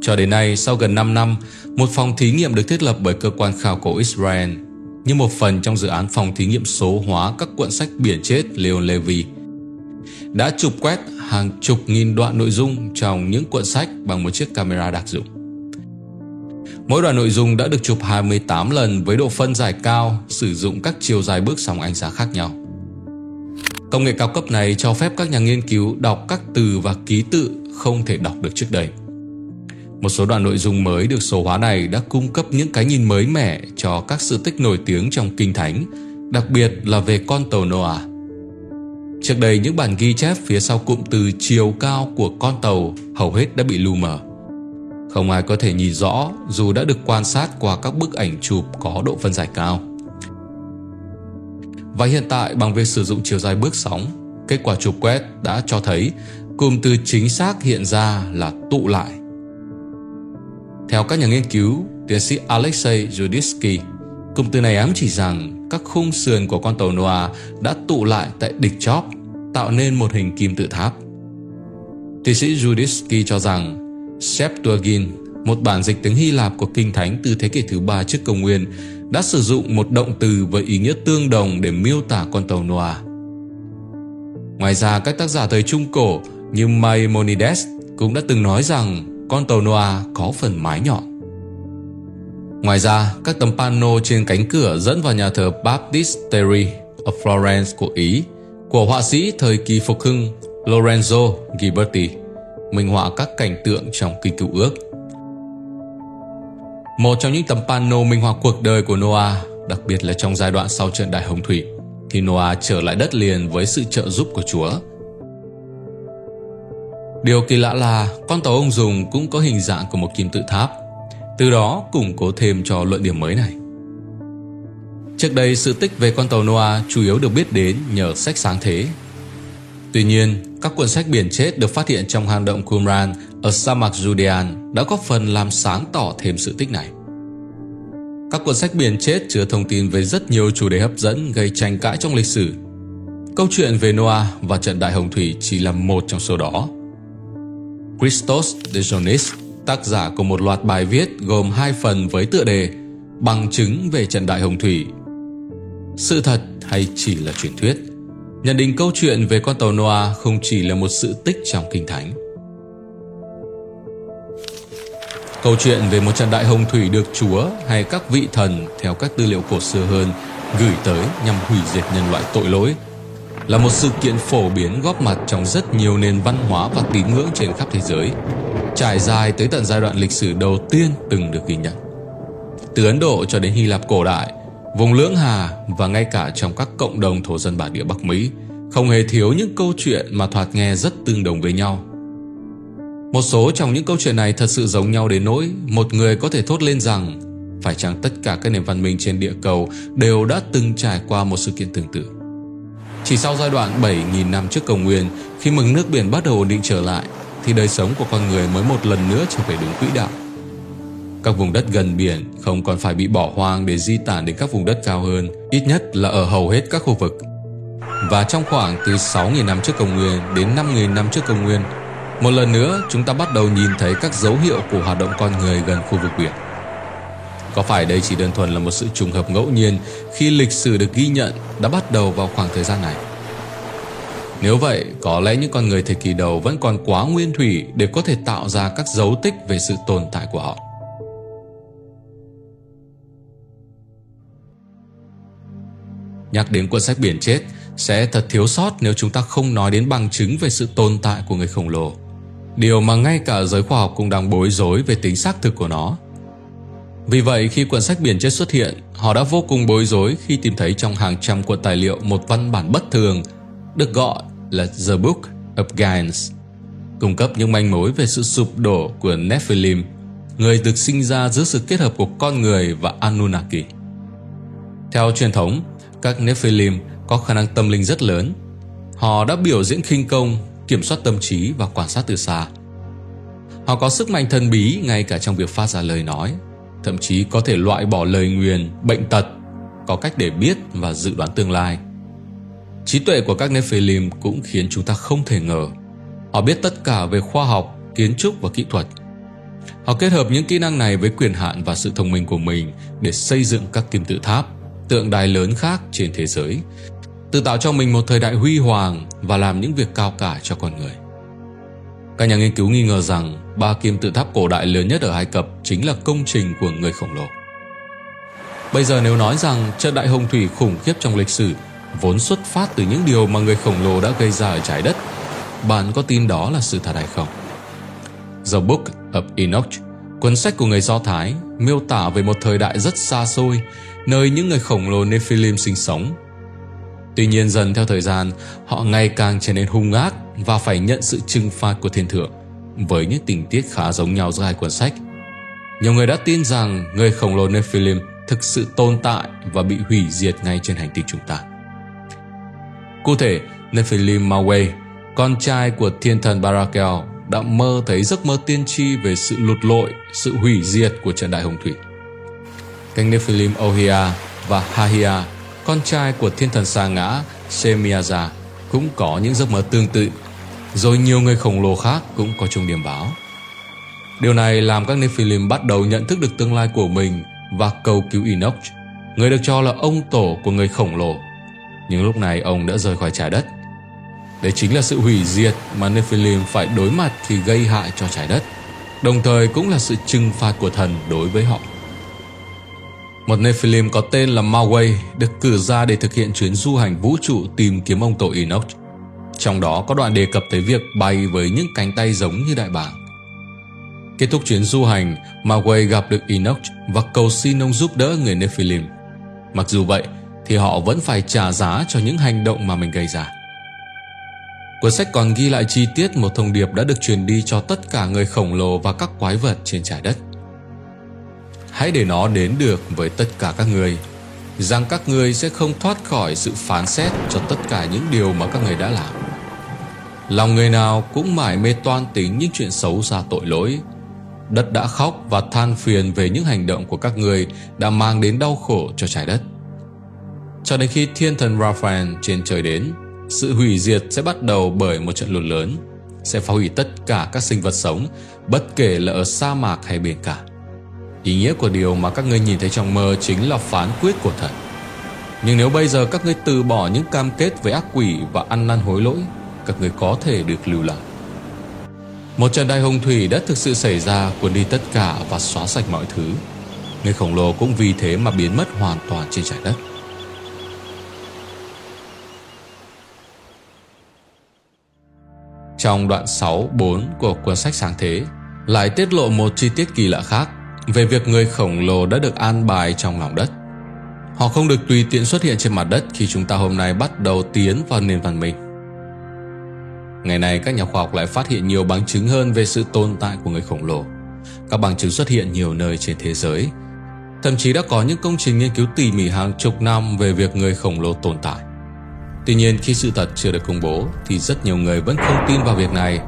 Cho đến nay, sau gần 5 năm, một phòng thí nghiệm được thiết lập bởi cơ quan khảo cổ Israel như một phần trong dự án phòng thí nghiệm số hóa các cuộn sách biển chết Leon Levy đã chụp quét hàng chục nghìn đoạn nội dung trong những cuộn sách bằng một chiếc camera đặc dụng. Mỗi đoạn nội dung đã được chụp 28 lần với độ phân giải cao, sử dụng các chiều dài bước sóng ánh sáng khác nhau. Công nghệ cao cấp này cho phép các nhà nghiên cứu đọc các từ và ký tự không thể đọc được trước đây. Một số đoạn nội dung mới được số hóa này đã cung cấp những cái nhìn mới mẻ cho các sự tích nổi tiếng trong Kinh Thánh, đặc biệt là về con tàu Noah. Trước đây những bản ghi chép phía sau cụm từ chiều cao của con tàu hầu hết đã bị lu mờ. Không ai có thể nhìn rõ dù đã được quan sát qua các bức ảnh chụp có độ phân giải cao. Và hiện tại bằng việc sử dụng chiều dài bước sóng, kết quả chụp quét đã cho thấy cụm từ chính xác hiện ra là tụ lại. Theo các nhà nghiên cứu, tiến sĩ Alexei Judinsky, cụm từ này ám chỉ rằng các khung sườn của con tàu Noah đã tụ lại tại địch chóp, tạo nên một hình kim tự tháp. Tiến sĩ Judinsky cho rằng Septuagint, một bản dịch tiếng Hy Lạp của Kinh Thánh từ thế kỷ thứ ba trước công nguyên, đã sử dụng một động từ với ý nghĩa tương đồng để miêu tả con tàu Noah. Ngoài ra, các tác giả thời Trung Cổ như Maimonides cũng đã từng nói rằng con tàu Noah có phần mái nhọn. Ngoài ra, các tấm pano trên cánh cửa dẫn vào nhà thờ Baptistery ở Florence của Ý của họa sĩ thời kỳ phục hưng Lorenzo Ghiberti minh họa các cảnh tượng trong kinh cựu ước. Một trong những tấm pano minh họa cuộc đời của Noah, đặc biệt là trong giai đoạn sau trận đại hồng thủy, thì Noah trở lại đất liền với sự trợ giúp của Chúa. Điều kỳ lạ là con tàu ông dùng cũng có hình dạng của một kim tự tháp, từ đó củng cố thêm cho luận điểm mới này. Trước đây sự tích về con tàu Noah chủ yếu được biết đến nhờ sách sáng thế. Tuy nhiên, các cuốn sách biển chết được phát hiện trong hang động Qumran ở sa mạc Judean đã góp phần làm sáng tỏ thêm sự tích này. Các cuốn sách biển chết chứa thông tin về rất nhiều chủ đề hấp dẫn gây tranh cãi trong lịch sử. Câu chuyện về Noah và trận đại hồng thủy chỉ là một trong số đó. Christos Dejonis, tác giả của một loạt bài viết gồm hai phần với tựa đề Bằng chứng về trận đại hồng thủy. Sự thật hay chỉ là truyền thuyết? Nhận định câu chuyện về con tàu Noah không chỉ là một sự tích trong Kinh Thánh. Câu chuyện về một trận đại hồng thủy được Chúa hay các vị thần theo các tư liệu cổ xưa hơn gửi tới nhằm hủy diệt nhân loại tội lỗi là một sự kiện phổ biến góp mặt trong rất nhiều nền văn hóa và tín ngưỡng trên khắp thế giới, trải dài tới tận giai đoạn lịch sử đầu tiên từng được ghi nhận. Từ Ấn Độ cho đến Hy Lạp cổ đại, vùng Lưỡng Hà và ngay cả trong các cộng đồng thổ dân bản địa Bắc Mỹ, không hề thiếu những câu chuyện mà thoạt nghe rất tương đồng với nhau. Một số trong những câu chuyện này thật sự giống nhau đến nỗi một người có thể thốt lên rằng phải chăng tất cả các nền văn minh trên địa cầu đều đã từng trải qua một sự kiện tương tự. Chỉ sau giai đoạn 7.000 năm trước công nguyên, khi mực nước biển bắt đầu ổn định trở lại, thì đời sống của con người mới một lần nữa trở về đúng quỹ đạo. Các vùng đất gần biển không còn phải bị bỏ hoang để di tản đến các vùng đất cao hơn, ít nhất là ở hầu hết các khu vực. Và trong khoảng từ 6.000 năm trước công nguyên đến 5.000 năm trước công nguyên, một lần nữa chúng ta bắt đầu nhìn thấy các dấu hiệu của hoạt động con người gần khu vực biển. Có phải đây chỉ đơn thuần là một sự trùng hợp ngẫu nhiên khi lịch sử được ghi nhận đã bắt đầu vào khoảng thời gian này? Nếu vậy, có lẽ những con người thời kỳ đầu vẫn còn quá nguyên thủy để có thể tạo ra các dấu tích về sự tồn tại của họ. Nhắc đến cuốn sách biển chết sẽ thật thiếu sót nếu chúng ta không nói đến bằng chứng về sự tồn tại của người khổng lồ. Điều mà ngay cả giới khoa học cũng đang bối rối về tính xác thực của nó. Vì vậy khi cuốn sách biển chết xuất hiện, họ đã vô cùng bối rối khi tìm thấy trong hàng trăm cuộn tài liệu một văn bản bất thường được gọi là The Book of Giants, cung cấp những manh mối về sự sụp đổ của Nephilim, người được sinh ra giữa sự kết hợp của con người và Anunnaki. Theo truyền thống, các Nephilim có khả năng tâm linh rất lớn. Họ đã biểu diễn khinh công, kiểm soát tâm trí và quan sát từ xa. Họ có sức mạnh thần bí ngay cả trong việc phát ra lời nói, thậm chí có thể loại bỏ lời nguyền, bệnh tật, có cách để biết và dự đoán tương lai. Trí tuệ của các Nephilim cũng khiến chúng ta không thể ngờ. Họ biết tất cả về khoa học, kiến trúc và kỹ thuật. Họ kết hợp những kỹ năng này với quyền hạn và sự thông minh của mình để xây dựng các kim tự tháp, tượng đài lớn khác trên thế giới, tự tạo cho mình một thời đại huy hoàng và làm những việc cao cả cho con người. Các nhà nghiên cứu nghi ngờ rằng ba kim tự tháp cổ đại lớn nhất ở Ai Cập chính là công trình của người khổng lồ. Bây giờ nếu nói rằng trận đại hồng thủy khủng khiếp trong lịch sử vốn xuất phát từ những điều mà người khổng lồ đã gây ra ở trái đất, bạn có tin đó là sự thật hay không? The Book of Enoch, cuốn sách của người Do Thái, miêu tả về một thời đại rất xa xôi, nơi những người khổng lồ Nephilim sinh sống. Tuy nhiên dần theo thời gian, họ ngày càng trở nên hung ác và phải nhận sự trừng phạt của thiên thượng, với những tình tiết khá giống nhau giữa hai cuốn sách. Nhiều người đã tin rằng người khổng lồ Nephilim thực sự tồn tại và bị hủy diệt ngay trên hành tinh chúng ta. Cụ thể, Nephilim Maui, con trai của thiên thần Barakel, đã mơ thấy giấc mơ tiên tri về sự lụt lội, sự hủy diệt của trận đại hồng thủy. Cánh Nephilim Ohia và Hahia, con trai của thiên thần sa ngã Semiaza, cũng có những giấc mơ tương tự, rồi nhiều người khổng lồ khác cũng có chung điểm báo. Điều này làm các Nephilim bắt đầu nhận thức được tương lai của mình và cầu cứu Enoch, người được cho là ông tổ của người khổng lồ. Nhưng lúc này ông đã rời khỏi trái đất. Đây chính là sự hủy diệt mà Nephilim phải đối mặt khi gây hại cho trái đất, đồng thời cũng là sự trừng phạt của thần đối với họ. Một Nephilim có tên là Maui được cử ra để thực hiện chuyến du hành vũ trụ tìm kiếm ông tổ Enoch. Trong đó có đoạn đề cập tới việc bay với những cánh tay giống như đại bàng. Kết thúc chuyến du hành, Maui gặp được Enoch và cầu xin ông giúp đỡ người Nephilim. Mặc dù vậy, thì họ vẫn phải trả giá cho những hành động mà mình gây ra. Cuốn sách còn ghi lại chi tiết một thông điệp đã được truyền đi cho tất cả người khổng lồ và các quái vật trên trái đất. Hãy để nó đến được với tất cả các người, rằng các người sẽ không thoát khỏi sự phán xét cho tất cả những điều mà các người đã làm. Lòng người nào cũng mải mê toan tính những chuyện xấu xa tội lỗi. Đất đã khóc và than phiền về những hành động của các người đã mang đến đau khổ cho trái đất. Cho đến khi thiên thần Raphael trên trời đến, sự hủy diệt sẽ bắt đầu bởi một trận lụt lớn, sẽ phá hủy tất cả các sinh vật sống, bất kể là ở sa mạc hay biển cả. Ý nghĩa của điều mà các ngươi nhìn thấy trong mơ chính là phán quyết của thần. Nhưng nếu bây giờ các ngươi từ bỏ những cam kết với ác quỷ và ăn năn hối lỗi, các ngươi có thể được lưu lại. Một trận đại hồng thủy đã thực sự xảy ra cuốn đi tất cả và xóa sạch mọi thứ. Người khổng lồ cũng vì thế mà biến mất hoàn toàn trên trái đất. Trong đoạn 6-4 của cuốn sách sáng thế lại tiết lộ một chi tiết kỳ lạ khác về việc người khổng lồ đã được an bài trong lòng đất. Họ không được tùy tiện xuất hiện trên mặt đất khi chúng ta hôm nay bắt đầu tiến vào nền văn minh. Ngày nay, các nhà khoa học lại phát hiện nhiều bằng chứng hơn về sự tồn tại của người khổng lồ. Các bằng chứng xuất hiện nhiều nơi trên thế giới. Thậm chí đã có những công trình nghiên cứu tỉ mỉ hàng chục năm về việc người khổng lồ tồn tại. Tuy nhiên, khi sự thật chưa được công bố, thì rất nhiều người vẫn không tin vào việc này.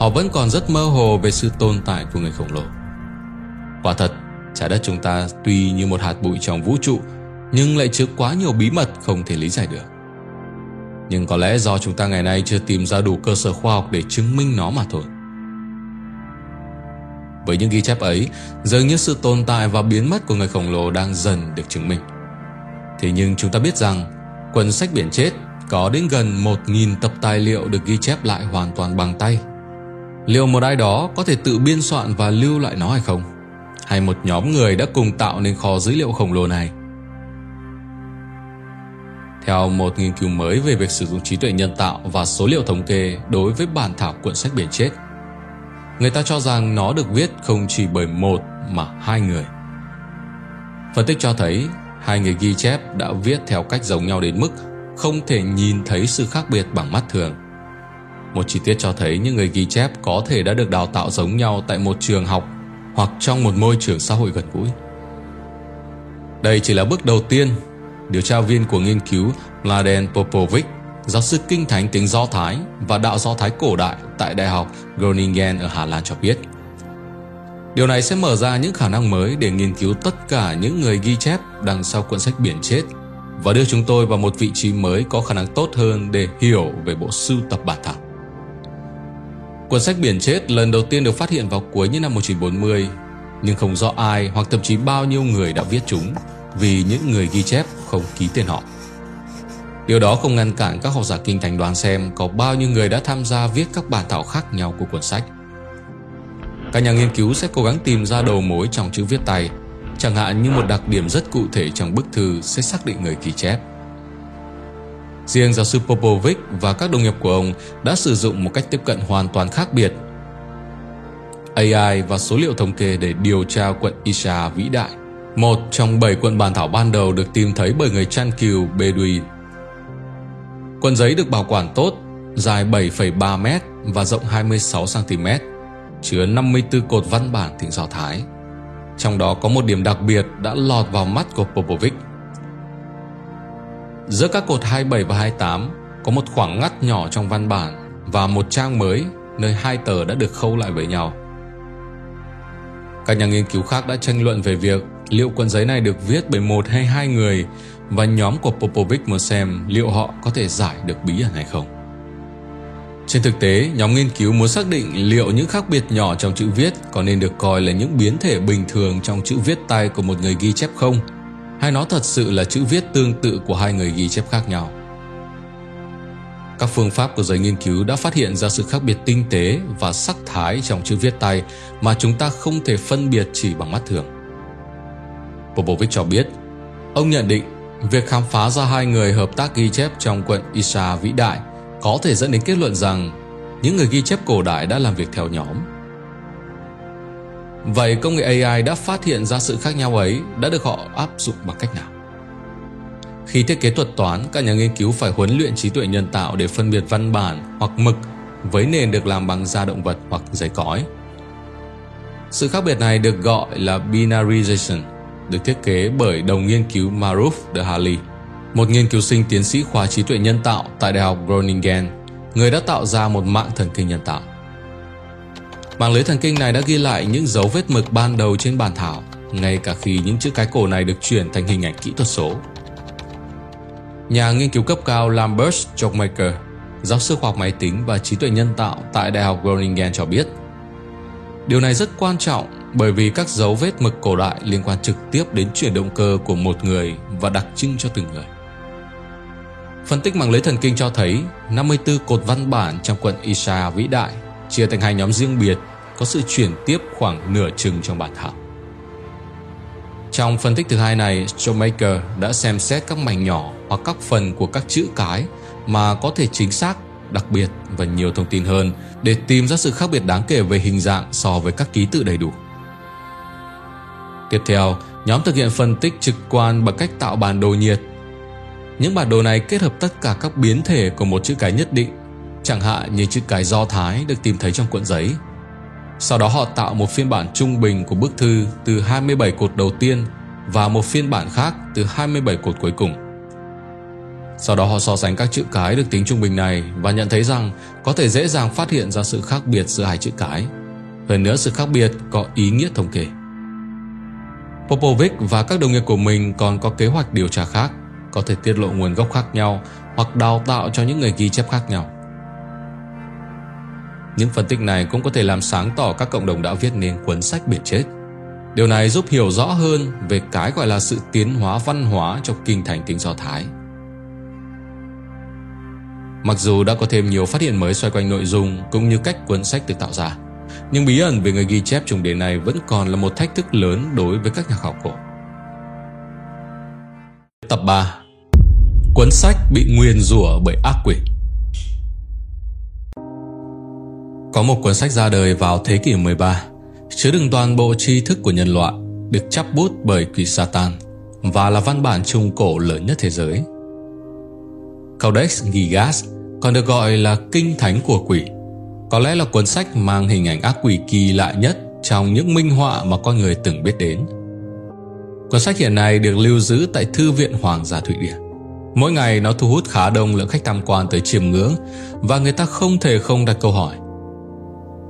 Họ vẫn còn rất mơ hồ về sự tồn tại của người khổng lồ. Quả thật, trái đất chúng ta tuy như một hạt bụi trong vũ trụ nhưng lại chứa quá nhiều bí mật không thể lý giải được. Nhưng có lẽ do chúng ta ngày nay chưa tìm ra đủ cơ sở khoa học để chứng minh nó mà thôi. Với những ghi chép ấy, dường như sự tồn tại và biến mất của người khổng lồ đang dần được chứng minh. Thế nhưng chúng ta biết rằng, quần sách biển chết có đến gần 1.000 tập tài liệu được ghi chép lại hoàn toàn bằng tay. Liệu một ai đó có thể tự biên soạn và lưu lại nó hay không? Hay một nhóm người đã cùng tạo nên kho dữ liệu khổng lồ này? Theo một nghiên cứu mới về việc sử dụng trí tuệ nhân tạo và số liệu thống kê đối với bản thảo cuộn sách biển chết, người ta cho rằng nó được viết không chỉ bởi một mà hai người. Phân tích cho thấy hai người ghi chép đã viết theo cách giống nhau đến mức không thể nhìn thấy sự khác biệt bằng mắt thường. Một chi tiết cho thấy những người ghi chép có thể đã được đào tạo giống nhau tại một trường học hoặc trong một môi trường xã hội gần gũi. Đây chỉ là bước đầu tiên. Điều tra viên của nghiên cứu Mladen Popovic giáo sư kinh thánh tiếng Do Thái và đạo Do Thái cổ đại tại Đại học Groningen ở Hà Lan cho biết. Điều này sẽ mở ra những khả năng mới để nghiên cứu tất cả những người ghi chép đằng sau cuốn sách biển chết và đưa chúng tôi vào một vị trí mới có khả năng tốt hơn để hiểu về bộ sưu tập bản thảo. Cuốn sách biển chết lần đầu tiên được phát hiện vào cuối những năm 1940, nhưng không rõ ai hoặc thậm chí bao nhiêu người đã viết chúng vì những người ghi chép không ký tên họ. Điều đó không ngăn cản các học giả kinh thành đoán xem có bao nhiêu người đã tham gia viết các bản thảo khác nhau của cuốn sách. Các nhà nghiên cứu sẽ cố gắng tìm ra đầu mối trong chữ viết tay, chẳng hạn như một đặc điểm rất cụ thể trong bức thư sẽ xác định người ghi chép. Riêng giáo sư Popovic và các đồng nghiệp của ông đã sử dụng một cách tiếp cận hoàn toàn khác biệt. AI và số liệu thống kê để điều tra quận Isha vĩ đại, một trong bảy quận bản thảo ban đầu được tìm thấy bởi người chăn cừu Bedouin. Quận giấy được bảo quản tốt, dài 7,3 m và rộng 26 cm, chứa 54 cột văn bản tiếng Do Thái. Trong đó có một điểm đặc biệt đã lọt vào mắt của Popovic – Giữa các cột 27 và 28 có một khoảng ngắt nhỏ trong văn bản và một trang mới nơi hai tờ đã được khâu lại với nhau. Các nhà nghiên cứu khác đã tranh luận về việc liệu cuốn giấy này được viết bởi một hay hai người và nhóm của Popovic muốn xem liệu họ có thể giải được bí ẩn hay không. Trên thực tế, nhóm nghiên cứu muốn xác định liệu những khác biệt nhỏ trong chữ viết có nên được coi là những biến thể bình thường trong chữ viết tay của một người ghi chép không – hay nó thật sự là chữ viết tương tự của hai người ghi chép khác nhau. Các phương pháp của giới nghiên cứu đã phát hiện ra sự khác biệt tinh tế và sắc thái trong chữ viết tay mà chúng ta không thể phân biệt chỉ bằng mắt thường. Popovic cho biết, ông nhận định việc khám phá ra hai người hợp tác ghi chép trong quận Isha vĩ đại có thể dẫn đến kết luận rằng những người ghi chép cổ đại đã làm việc theo nhóm Vậy công nghệ AI đã phát hiện ra sự khác nhau ấy đã được họ áp dụng bằng cách nào? Khi thiết kế thuật toán, các nhà nghiên cứu phải huấn luyện trí tuệ nhân tạo để phân biệt văn bản hoặc mực với nền được làm bằng da động vật hoặc giấy cói. Sự khác biệt này được gọi là binarization, được thiết kế bởi đồng nghiên cứu Maruf de Hali, một nghiên cứu sinh tiến sĩ khoa trí tuệ nhân tạo tại Đại học Groningen, người đã tạo ra một mạng thần kinh nhân tạo. Mạng lưới thần kinh này đã ghi lại những dấu vết mực ban đầu trên bản thảo, ngay cả khi những chữ cái cổ này được chuyển thành hình ảnh kỹ thuật số. Nhà nghiên cứu cấp cao Lambert Stockmaker, giáo sư khoa học máy tính và trí tuệ nhân tạo tại Đại học Groningen cho biết, điều này rất quan trọng bởi vì các dấu vết mực cổ đại liên quan trực tiếp đến chuyển động cơ của một người và đặc trưng cho từng người. Phân tích mạng lưới thần kinh cho thấy 54 cột văn bản trong quận Isha vĩ đại chia thành hai nhóm riêng biệt có sự chuyển tiếp khoảng nửa chừng trong bản thảo. Trong phân tích thứ hai này, Shoemaker đã xem xét các mảnh nhỏ hoặc các phần của các chữ cái mà có thể chính xác, đặc biệt và nhiều thông tin hơn để tìm ra sự khác biệt đáng kể về hình dạng so với các ký tự đầy đủ. Tiếp theo, nhóm thực hiện phân tích trực quan bằng cách tạo bản đồ nhiệt. Những bản đồ này kết hợp tất cả các biến thể của một chữ cái nhất định chẳng hạn như chữ cái Do Thái được tìm thấy trong cuộn giấy. Sau đó họ tạo một phiên bản trung bình của bức thư từ 27 cột đầu tiên và một phiên bản khác từ 27 cột cuối cùng. Sau đó họ so sánh các chữ cái được tính trung bình này và nhận thấy rằng có thể dễ dàng phát hiện ra sự khác biệt giữa hai chữ cái. Hơn nữa sự khác biệt có ý nghĩa thống kê. Popovic và các đồng nghiệp của mình còn có kế hoạch điều tra khác, có thể tiết lộ nguồn gốc khác nhau hoặc đào tạo cho những người ghi chép khác nhau. Những phân tích này cũng có thể làm sáng tỏ các cộng đồng đã viết nên cuốn sách biệt chết. Điều này giúp hiểu rõ hơn về cái gọi là sự tiến hóa văn hóa trong kinh thành tiếng Do Thái. Mặc dù đã có thêm nhiều phát hiện mới xoay quanh nội dung cũng như cách cuốn sách được tạo ra, nhưng bí ẩn về người ghi chép trùng đề này vẫn còn là một thách thức lớn đối với các nhà khảo cổ. Tập 3 Cuốn sách bị nguyền rủa bởi ác quỷ Có một cuốn sách ra đời vào thế kỷ 13, chứa đựng toàn bộ tri thức của nhân loại, được chắp bút bởi quỷ Satan và là văn bản trung cổ lớn nhất thế giới. Codex Gigas còn được gọi là kinh thánh của quỷ. Có lẽ là cuốn sách mang hình ảnh ác quỷ kỳ lạ nhất trong những minh họa mà con người từng biết đến. Cuốn sách hiện nay được lưu giữ tại Thư viện Hoàng gia Thụy Điển. Mỗi ngày nó thu hút khá đông lượng khách tham quan tới chiêm ngưỡng và người ta không thể không đặt câu hỏi.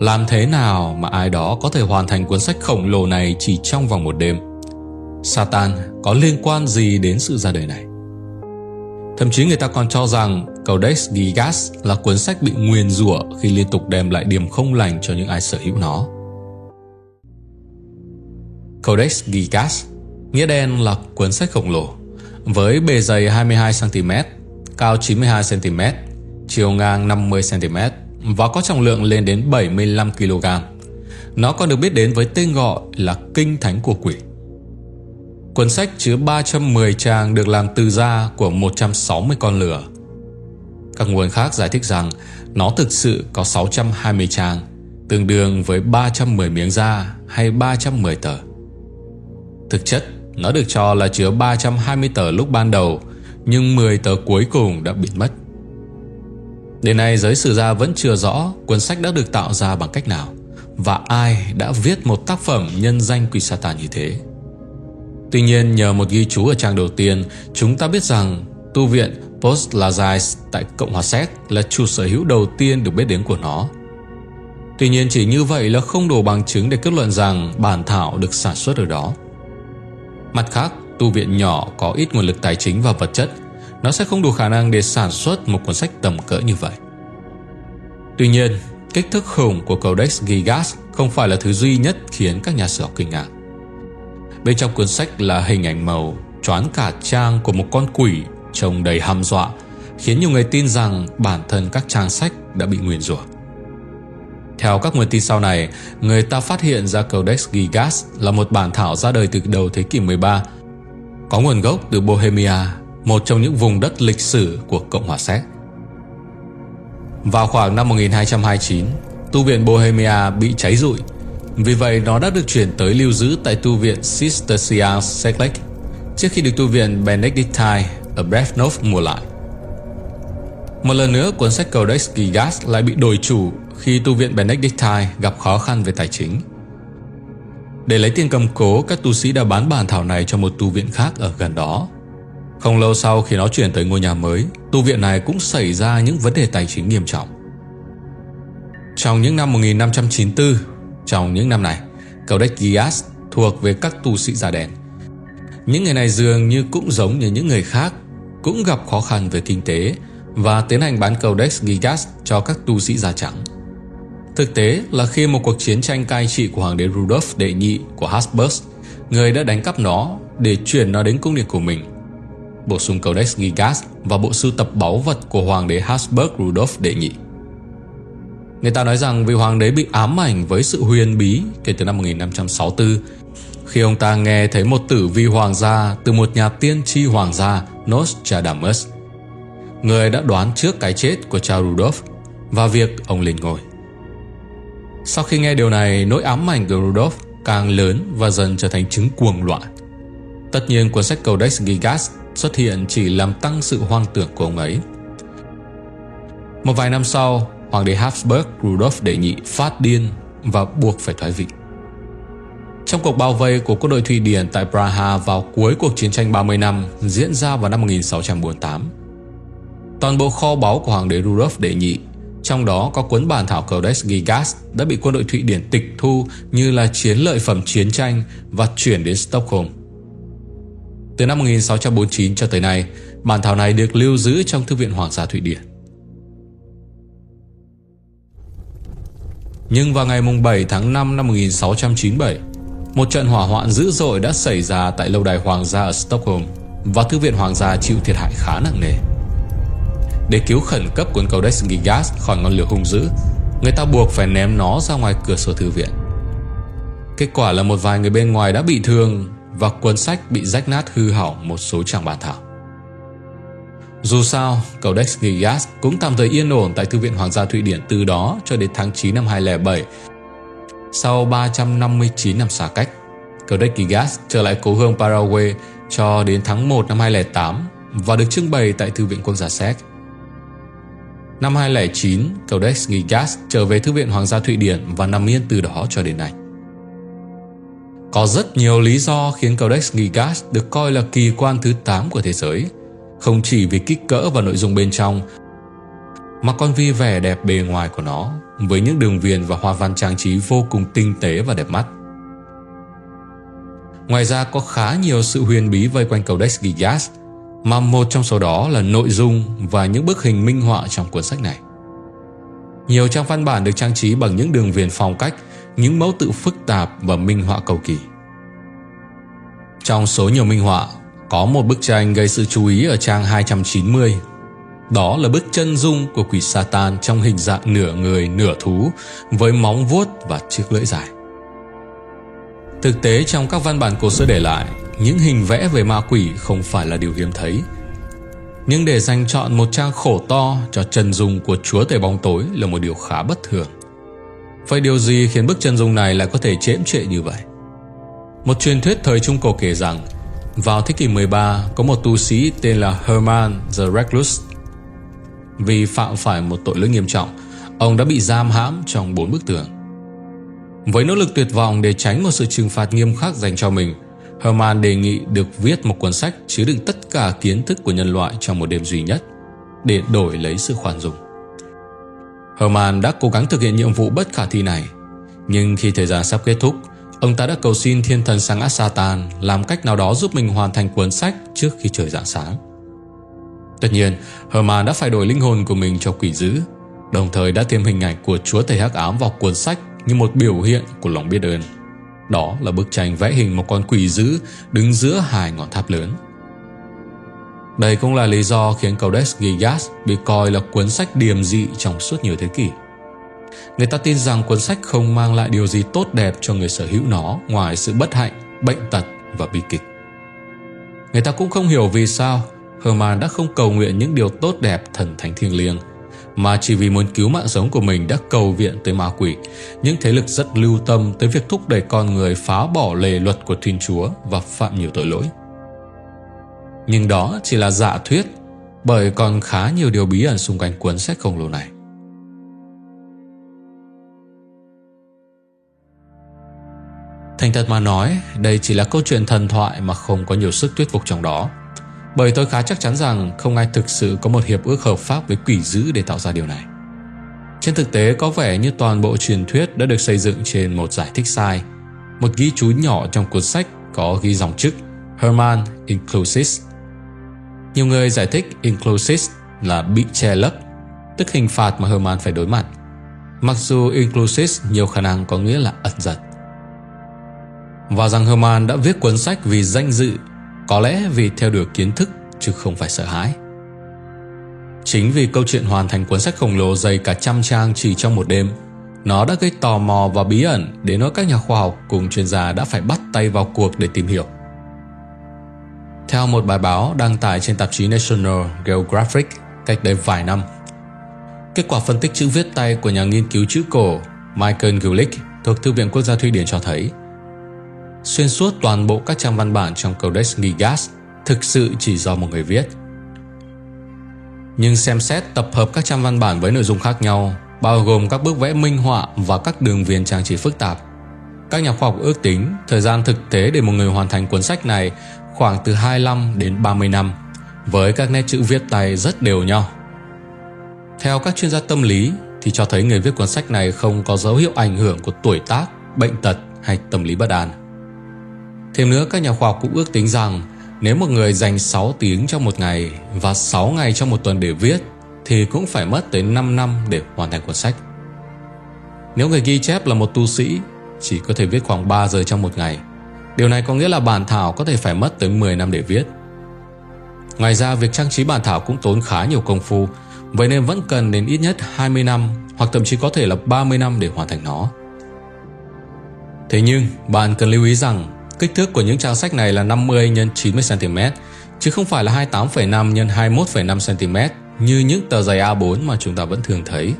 Làm thế nào mà ai đó có thể hoàn thành cuốn sách khổng lồ này chỉ trong vòng một đêm? Satan có liên quan gì đến sự ra đời này? Thậm chí người ta còn cho rằng Codex Gigas là cuốn sách bị nguyền rủa khi liên tục đem lại điểm không lành cho những ai sở hữu nó. Codex Gigas nghĩa đen là cuốn sách khổng lồ với bề dày 22cm, cao 92cm, chiều ngang 50cm và có trọng lượng lên đến 75kg. Nó còn được biết đến với tên gọi là Kinh Thánh của Quỷ. Cuốn sách chứa 310 trang được làm từ da của 160 con lửa. Các nguồn khác giải thích rằng nó thực sự có 620 trang, tương đương với 310 miếng da hay 310 tờ. Thực chất, nó được cho là chứa 320 tờ lúc ban đầu, nhưng 10 tờ cuối cùng đã bị mất. Đến nay giới sử gia vẫn chưa rõ cuốn sách đã được tạo ra bằng cách nào và ai đã viết một tác phẩm nhân danh quỷ Satan như thế. Tuy nhiên nhờ một ghi chú ở trang đầu tiên chúng ta biết rằng tu viện Post Lazais tại Cộng hòa Séc là chủ sở hữu đầu tiên được biết đến của nó. Tuy nhiên chỉ như vậy là không đủ bằng chứng để kết luận rằng bản thảo được sản xuất ở đó. Mặt khác, tu viện nhỏ có ít nguồn lực tài chính và vật chất, nó sẽ không đủ khả năng để sản xuất một cuốn sách tầm cỡ như vậy. Tuy nhiên, kích thước khủng của Codex Gigas không phải là thứ duy nhất khiến các nhà sử học kinh ngạc. Bên trong cuốn sách là hình ảnh màu choán cả trang của một con quỷ trông đầy hăm dọa, khiến nhiều người tin rằng bản thân các trang sách đã bị nguyền rủa. Theo các nguồn tin sau này, người ta phát hiện ra Codex Gigas là một bản thảo ra đời từ đầu thế kỷ 13, có nguồn gốc từ Bohemia, một trong những vùng đất lịch sử của Cộng hòa Séc. Vào khoảng năm 1229, tu viện Bohemia bị cháy rụi, vì vậy nó đã được chuyển tới lưu giữ tại tu viện Cistercian Seclec trước khi được tu viện Benedictine ở Brevnov mua lại. Một lần nữa, cuốn sách Codex Gigas lại bị đổi chủ khi tu viện Benedictine gặp khó khăn về tài chính. Để lấy tiền cầm cố, các tu sĩ đã bán bản thảo này cho một tu viện khác ở gần đó. Không lâu sau khi nó chuyển tới ngôi nhà mới, tu viện này cũng xảy ra những vấn đề tài chính nghiêm trọng. Trong những năm 1594, trong những năm này, Codex Gias thuộc về các tu sĩ da đen. Những người này dường như cũng giống như những người khác, cũng gặp khó khăn về kinh tế và tiến hành bán Codex Gigas cho các tu sĩ da trắng. Thực tế là khi một cuộc chiến tranh cai trị của hoàng đế Rudolf đệ nhị của Habsburg, người đã đánh cắp nó để chuyển nó đến cung điện của mình. Bổ sung Codex Gigas và bộ sưu tập báu vật của hoàng đế Habsburg Rudolf đệ nhị. Người ta nói rằng vị hoàng đế bị ám ảnh với sự huyền bí kể từ năm 1564 khi ông ta nghe thấy một tử vi hoàng gia từ một nhà tiên tri hoàng gia Nostradamus. Người đã đoán trước cái chết của cha Rudolf và việc ông lên ngôi. Sau khi nghe điều này, nỗi ám ảnh của Rudolph càng lớn và dần trở thành chứng cuồng loạn. Tất nhiên cuốn sách Codex Gigas xuất hiện chỉ làm tăng sự hoang tưởng của ông ấy. Một vài năm sau, Hoàng đế Habsburg Rudolf đệ nhị phát điên và buộc phải thoái vị. Trong cuộc bao vây của quân đội Thụy Điển tại Praha vào cuối cuộc chiến tranh 30 năm diễn ra vào năm 1648, toàn bộ kho báu của Hoàng đế Rudolf đệ nhị trong đó có cuốn bản thảo Codex Gigas đã bị quân đội Thụy Điển tịch thu như là chiến lợi phẩm chiến tranh và chuyển đến Stockholm. Từ năm 1649 cho tới nay, bản thảo này được lưu giữ trong Thư viện Hoàng gia Thụy Điển. Nhưng vào ngày 7 tháng 5 năm 1697, một trận hỏa hoạn dữ dội đã xảy ra tại lâu đài Hoàng gia ở Stockholm và Thư viện Hoàng gia chịu thiệt hại khá nặng nề. Để cứu khẩn cấp cuốn Codex Gigas khỏi ngọn lửa hung dữ Người ta buộc phải ném nó ra ngoài cửa sổ thư viện Kết quả là một vài người bên ngoài đã bị thương và cuốn sách bị rách nát hư hỏng một số trang bản thảo Dù sao, Codex Gigas cũng tạm thời yên ổn tại Thư viện Hoàng gia Thụy Điển từ đó cho đến tháng 9 năm 2007 Sau 359 năm xa cách Codex Gigas trở lại cố hương Paraguay cho đến tháng 1 năm 2008 và được trưng bày tại Thư viện Quốc gia Séc. Năm 2009, Codex Gigas trở về Thư viện Hoàng gia Thụy Điển và nằm yên từ đó cho đến nay. Có rất nhiều lý do khiến Codex Gigas được coi là kỳ quan thứ 8 của thế giới, không chỉ vì kích cỡ và nội dung bên trong, mà còn vì vẻ đẹp bề ngoài của nó, với những đường viền và hoa văn trang trí vô cùng tinh tế và đẹp mắt. Ngoài ra có khá nhiều sự huyền bí vây quanh Codex Gigas, mà một trong số đó là nội dung và những bức hình minh họa trong cuốn sách này. Nhiều trang văn bản được trang trí bằng những đường viền phong cách, những mẫu tự phức tạp và minh họa cầu kỳ. Trong số nhiều minh họa, có một bức tranh gây sự chú ý ở trang 290. Đó là bức chân dung của quỷ Satan trong hình dạng nửa người nửa thú với móng vuốt và chiếc lưỡi dài. Thực tế trong các văn bản cổ xưa để lại, những hình vẽ về ma quỷ không phải là điều hiếm thấy. Nhưng để dành chọn một trang khổ to cho chân dung của chúa tể bóng tối là một điều khá bất thường. Vậy điều gì khiến bức chân dung này lại có thể chễm trệ như vậy? Một truyền thuyết thời Trung Cổ kể rằng vào thế kỷ 13 có một tu sĩ tên là Herman the Recluse. Vì phạm phải một tội lỗi nghiêm trọng, ông đã bị giam hãm trong bốn bức tường. Với nỗ lực tuyệt vọng để tránh một sự trừng phạt nghiêm khắc dành cho mình, Herman đề nghị được viết một cuốn sách chứa đựng tất cả kiến thức của nhân loại trong một đêm duy nhất để đổi lấy sự khoan dung. Herman đã cố gắng thực hiện nhiệm vụ bất khả thi này, nhưng khi thời gian sắp kết thúc, ông ta đã cầu xin thiên thần sang ác Satan làm cách nào đó giúp mình hoàn thành cuốn sách trước khi trời rạng sáng. Tất nhiên, Herman đã phải đổi linh hồn của mình cho quỷ dữ, đồng thời đã thêm hình ảnh của chúa thầy hắc ám vào cuốn sách như một biểu hiện của lòng biết ơn. Đó là bức tranh vẽ hình một con quỷ dữ đứng giữa hai ngọn tháp lớn. Đây cũng là lý do khiến Codex Gigas bị coi là cuốn sách điềm dị trong suốt nhiều thế kỷ. Người ta tin rằng cuốn sách không mang lại điều gì tốt đẹp cho người sở hữu nó ngoài sự bất hạnh, bệnh tật và bi kịch. Người ta cũng không hiểu vì sao Herman đã không cầu nguyện những điều tốt đẹp thần thánh thiêng liêng mà chỉ vì muốn cứu mạng sống của mình đã cầu viện tới ma quỷ, những thế lực rất lưu tâm tới việc thúc đẩy con người phá bỏ lề luật của Thiên Chúa và phạm nhiều tội lỗi. Nhưng đó chỉ là giả thuyết, bởi còn khá nhiều điều bí ẩn xung quanh cuốn sách khổng lồ này. Thành thật mà nói, đây chỉ là câu chuyện thần thoại mà không có nhiều sức thuyết phục trong đó. Bởi tôi khá chắc chắn rằng không ai thực sự có một hiệp ước hợp pháp với quỷ dữ để tạo ra điều này. Trên thực tế có vẻ như toàn bộ truyền thuyết đã được xây dựng trên một giải thích sai. Một ghi chú nhỏ trong cuốn sách có ghi dòng chức Herman Inclusis. Nhiều người giải thích Inclusis là bị che lấp, tức hình phạt mà Herman phải đối mặt. Mặc dù Inclusis nhiều khả năng có nghĩa là ẩn giật. Và rằng Herman đã viết cuốn sách vì danh dự có lẽ vì theo đuổi kiến thức chứ không phải sợ hãi. Chính vì câu chuyện hoàn thành cuốn sách khổng lồ dày cả trăm trang chỉ trong một đêm, nó đã gây tò mò và bí ẩn đến nỗi các nhà khoa học cùng chuyên gia đã phải bắt tay vào cuộc để tìm hiểu. Theo một bài báo đăng tải trên tạp chí National Geographic cách đây vài năm, kết quả phân tích chữ viết tay của nhà nghiên cứu chữ cổ Michael Gulick thuộc Thư viện Quốc gia Thụy Điển cho thấy xuyên suốt toàn bộ các trang văn bản trong Codex Gigas thực sự chỉ do một người viết. Nhưng xem xét tập hợp các trang văn bản với nội dung khác nhau, bao gồm các bức vẽ minh họa và các đường viền trang trí phức tạp. Các nhà khoa học ước tính thời gian thực tế để một người hoàn thành cuốn sách này khoảng từ 25 đến 30 năm, với các nét chữ viết tay rất đều nhau. Theo các chuyên gia tâm lý thì cho thấy người viết cuốn sách này không có dấu hiệu ảnh hưởng của tuổi tác, bệnh tật hay tâm lý bất an. Thêm nữa, các nhà khoa học cũng ước tính rằng nếu một người dành 6 tiếng trong một ngày và 6 ngày trong một tuần để viết thì cũng phải mất tới 5 năm để hoàn thành cuốn sách. Nếu người ghi chép là một tu sĩ chỉ có thể viết khoảng 3 giờ trong một ngày, điều này có nghĩa là bản thảo có thể phải mất tới 10 năm để viết. Ngoài ra, việc trang trí bản thảo cũng tốn khá nhiều công phu, vậy nên vẫn cần đến ít nhất 20 năm hoặc thậm chí có thể là 30 năm để hoàn thành nó. Thế nhưng, bạn cần lưu ý rằng Kích thước của những trang sách này là 50 x 90 cm chứ không phải là 28,5 x 21,5 cm như những tờ giấy A4 mà chúng ta vẫn thường thấy.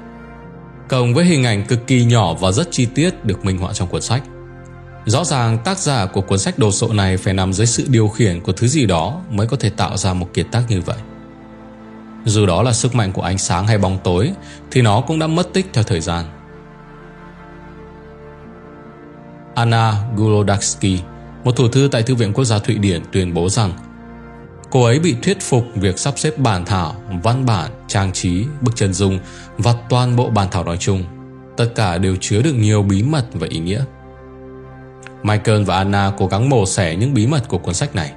Cộng với hình ảnh cực kỳ nhỏ và rất chi tiết được minh họa trong cuốn sách. Rõ ràng tác giả của cuốn sách đồ sộ này phải nằm dưới sự điều khiển của thứ gì đó mới có thể tạo ra một kiệt tác như vậy. Dù đó là sức mạnh của ánh sáng hay bóng tối thì nó cũng đã mất tích theo thời gian. Anna Gulodaksky một thủ thư tại Thư viện Quốc gia Thụy Điển tuyên bố rằng Cô ấy bị thuyết phục việc sắp xếp bản thảo, văn bản, trang trí, bức chân dung và toàn bộ bản thảo nói chung. Tất cả đều chứa được nhiều bí mật và ý nghĩa. Michael và Anna cố gắng mổ xẻ những bí mật của cuốn sách này.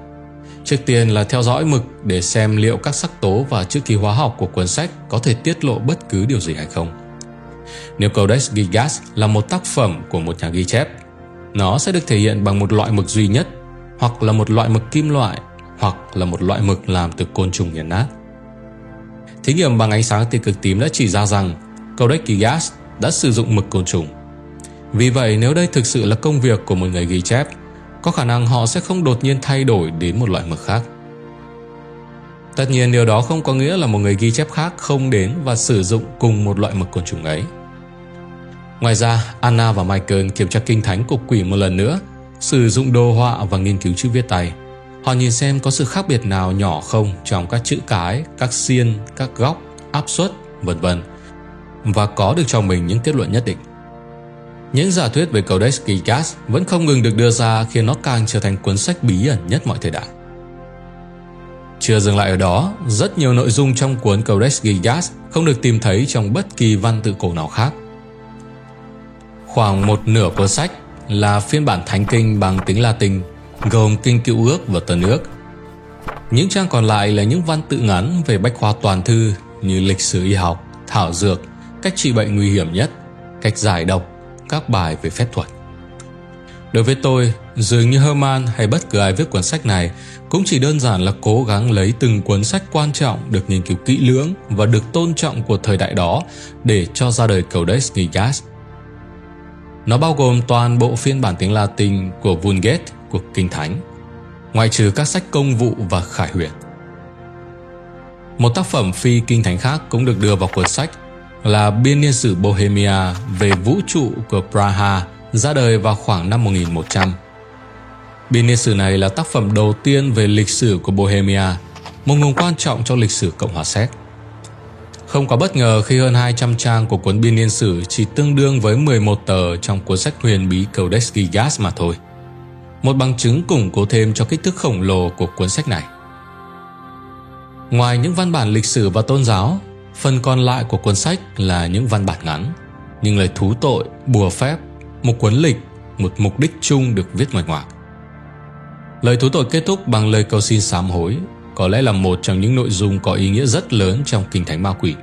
Trước tiên là theo dõi mực để xem liệu các sắc tố và chữ ký hóa học của cuốn sách có thể tiết lộ bất cứ điều gì hay không. Nếu Codex Gigas là một tác phẩm của một nhà ghi chép, nó sẽ được thể hiện bằng một loại mực duy nhất, hoặc là một loại mực kim loại, hoặc là một loại mực làm từ côn trùng nghiền nát. Thí nghiệm bằng ánh sáng tia cực tím đã chỉ ra rằng Codex Gigas đã sử dụng mực côn trùng. Vì vậy nếu đây thực sự là công việc của một người ghi chép, có khả năng họ sẽ không đột nhiên thay đổi đến một loại mực khác. Tất nhiên điều đó không có nghĩa là một người ghi chép khác không đến và sử dụng cùng một loại mực côn trùng ấy. Ngoài ra, Anna và Michael kiểm tra kinh thánh của quỷ một lần nữa, sử dụng đồ họa và nghiên cứu chữ viết tay. Họ nhìn xem có sự khác biệt nào nhỏ không trong các chữ cái, các xiên, các góc, áp suất, vân vân và có được cho mình những kết luận nhất định. Những giả thuyết về Codex Gigas vẫn không ngừng được đưa ra khiến nó càng trở thành cuốn sách bí ẩn nhất mọi thời đại. Chưa dừng lại ở đó, rất nhiều nội dung trong cuốn Codex Gigas không được tìm thấy trong bất kỳ văn tự cổ nào khác. Khoảng một nửa cuốn sách là phiên bản thánh kinh bằng tiếng Latin, gồm kinh cựu ước và tân ước. Những trang còn lại là những văn tự ngắn về bách khoa toàn thư như lịch sử y học, thảo dược, cách trị bệnh nguy hiểm nhất, cách giải độc, các bài về phép thuật. Đối với tôi, dường như Herman hay bất cứ ai viết cuốn sách này cũng chỉ đơn giản là cố gắng lấy từng cuốn sách quan trọng được nghiên cứu kỹ lưỡng và được tôn trọng của thời đại đó để cho ra đời Codex Gigas. Nó bao gồm toàn bộ phiên bản tiếng Latin của Vulgate của Kinh Thánh, ngoại trừ các sách công vụ và khải huyền. Một tác phẩm phi kinh thánh khác cũng được đưa vào cuốn sách là biên niên sử Bohemia về vũ trụ của Praha ra đời vào khoảng năm 1100. Biên niên sử này là tác phẩm đầu tiên về lịch sử của Bohemia, một nguồn quan trọng cho lịch sử Cộng hòa Séc. Không có bất ngờ khi hơn 200 trang của cuốn biên niên sử chỉ tương đương với 11 tờ trong cuốn sách huyền bí Codex Gigas mà thôi. Một bằng chứng củng cố thêm cho kích thước khổng lồ của cuốn sách này. Ngoài những văn bản lịch sử và tôn giáo, phần còn lại của cuốn sách là những văn bản ngắn, nhưng lời thú tội, bùa phép, một cuốn lịch, một mục đích chung được viết ngoài ngoạc. Lời thú tội kết thúc bằng lời cầu xin sám hối, có lẽ là một trong những nội dung có ý nghĩa rất lớn trong kinh thánh ma quỷ.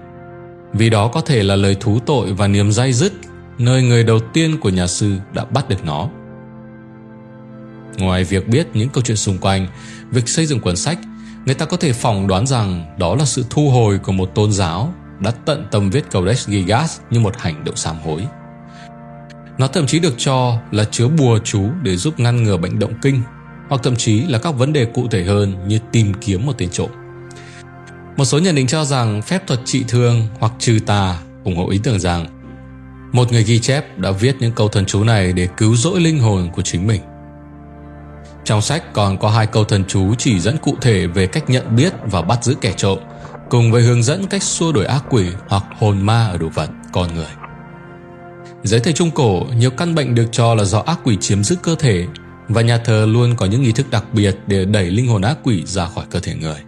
Vì đó có thể là lời thú tội và niềm dai dứt, nơi người đầu tiên của nhà sư đã bắt được nó. Ngoài việc biết những câu chuyện xung quanh, việc xây dựng cuốn sách người ta có thể phỏng đoán rằng đó là sự thu hồi của một tôn giáo đã tận tâm viết Codex Gigas như một hành động sám hối. Nó thậm chí được cho là chứa bùa chú để giúp ngăn ngừa bệnh động kinh, hoặc thậm chí là các vấn đề cụ thể hơn như tìm kiếm một tên trộm. Một số nhận định cho rằng phép thuật trị thương hoặc trừ tà ủng hộ ý tưởng rằng một người ghi chép đã viết những câu thần chú này để cứu rỗi linh hồn của chính mình. Trong sách còn có hai câu thần chú chỉ dẫn cụ thể về cách nhận biết và bắt giữ kẻ trộm, cùng với hướng dẫn cách xua đuổi ác quỷ hoặc hồn ma ở đồ vật, con người. Dưới thời Trung Cổ, nhiều căn bệnh được cho là do ác quỷ chiếm giữ cơ thể và nhà thờ luôn có những nghi thức đặc biệt để đẩy linh hồn ác quỷ ra khỏi cơ thể người.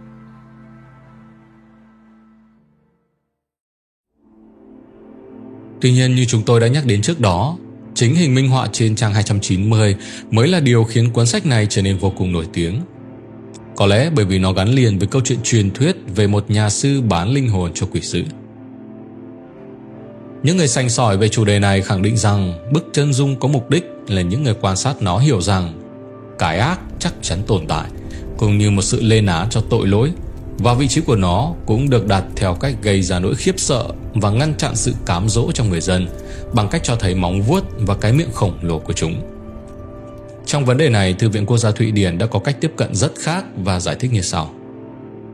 Tuy nhiên như chúng tôi đã nhắc đến trước đó, Chính hình minh họa trên trang 290 mới là điều khiến cuốn sách này trở nên vô cùng nổi tiếng. Có lẽ bởi vì nó gắn liền với câu chuyện truyền thuyết về một nhà sư bán linh hồn cho quỷ sứ. Những người sành sỏi về chủ đề này khẳng định rằng bức chân dung có mục đích là những người quan sát nó hiểu rằng cái ác chắc chắn tồn tại, cũng như một sự lên án cho tội lỗi và vị trí của nó cũng được đặt theo cách gây ra nỗi khiếp sợ và ngăn chặn sự cám dỗ trong người dân bằng cách cho thấy móng vuốt và cái miệng khổng lồ của chúng. Trong vấn đề này, Thư viện Quốc gia Thụy Điển đã có cách tiếp cận rất khác và giải thích như sau.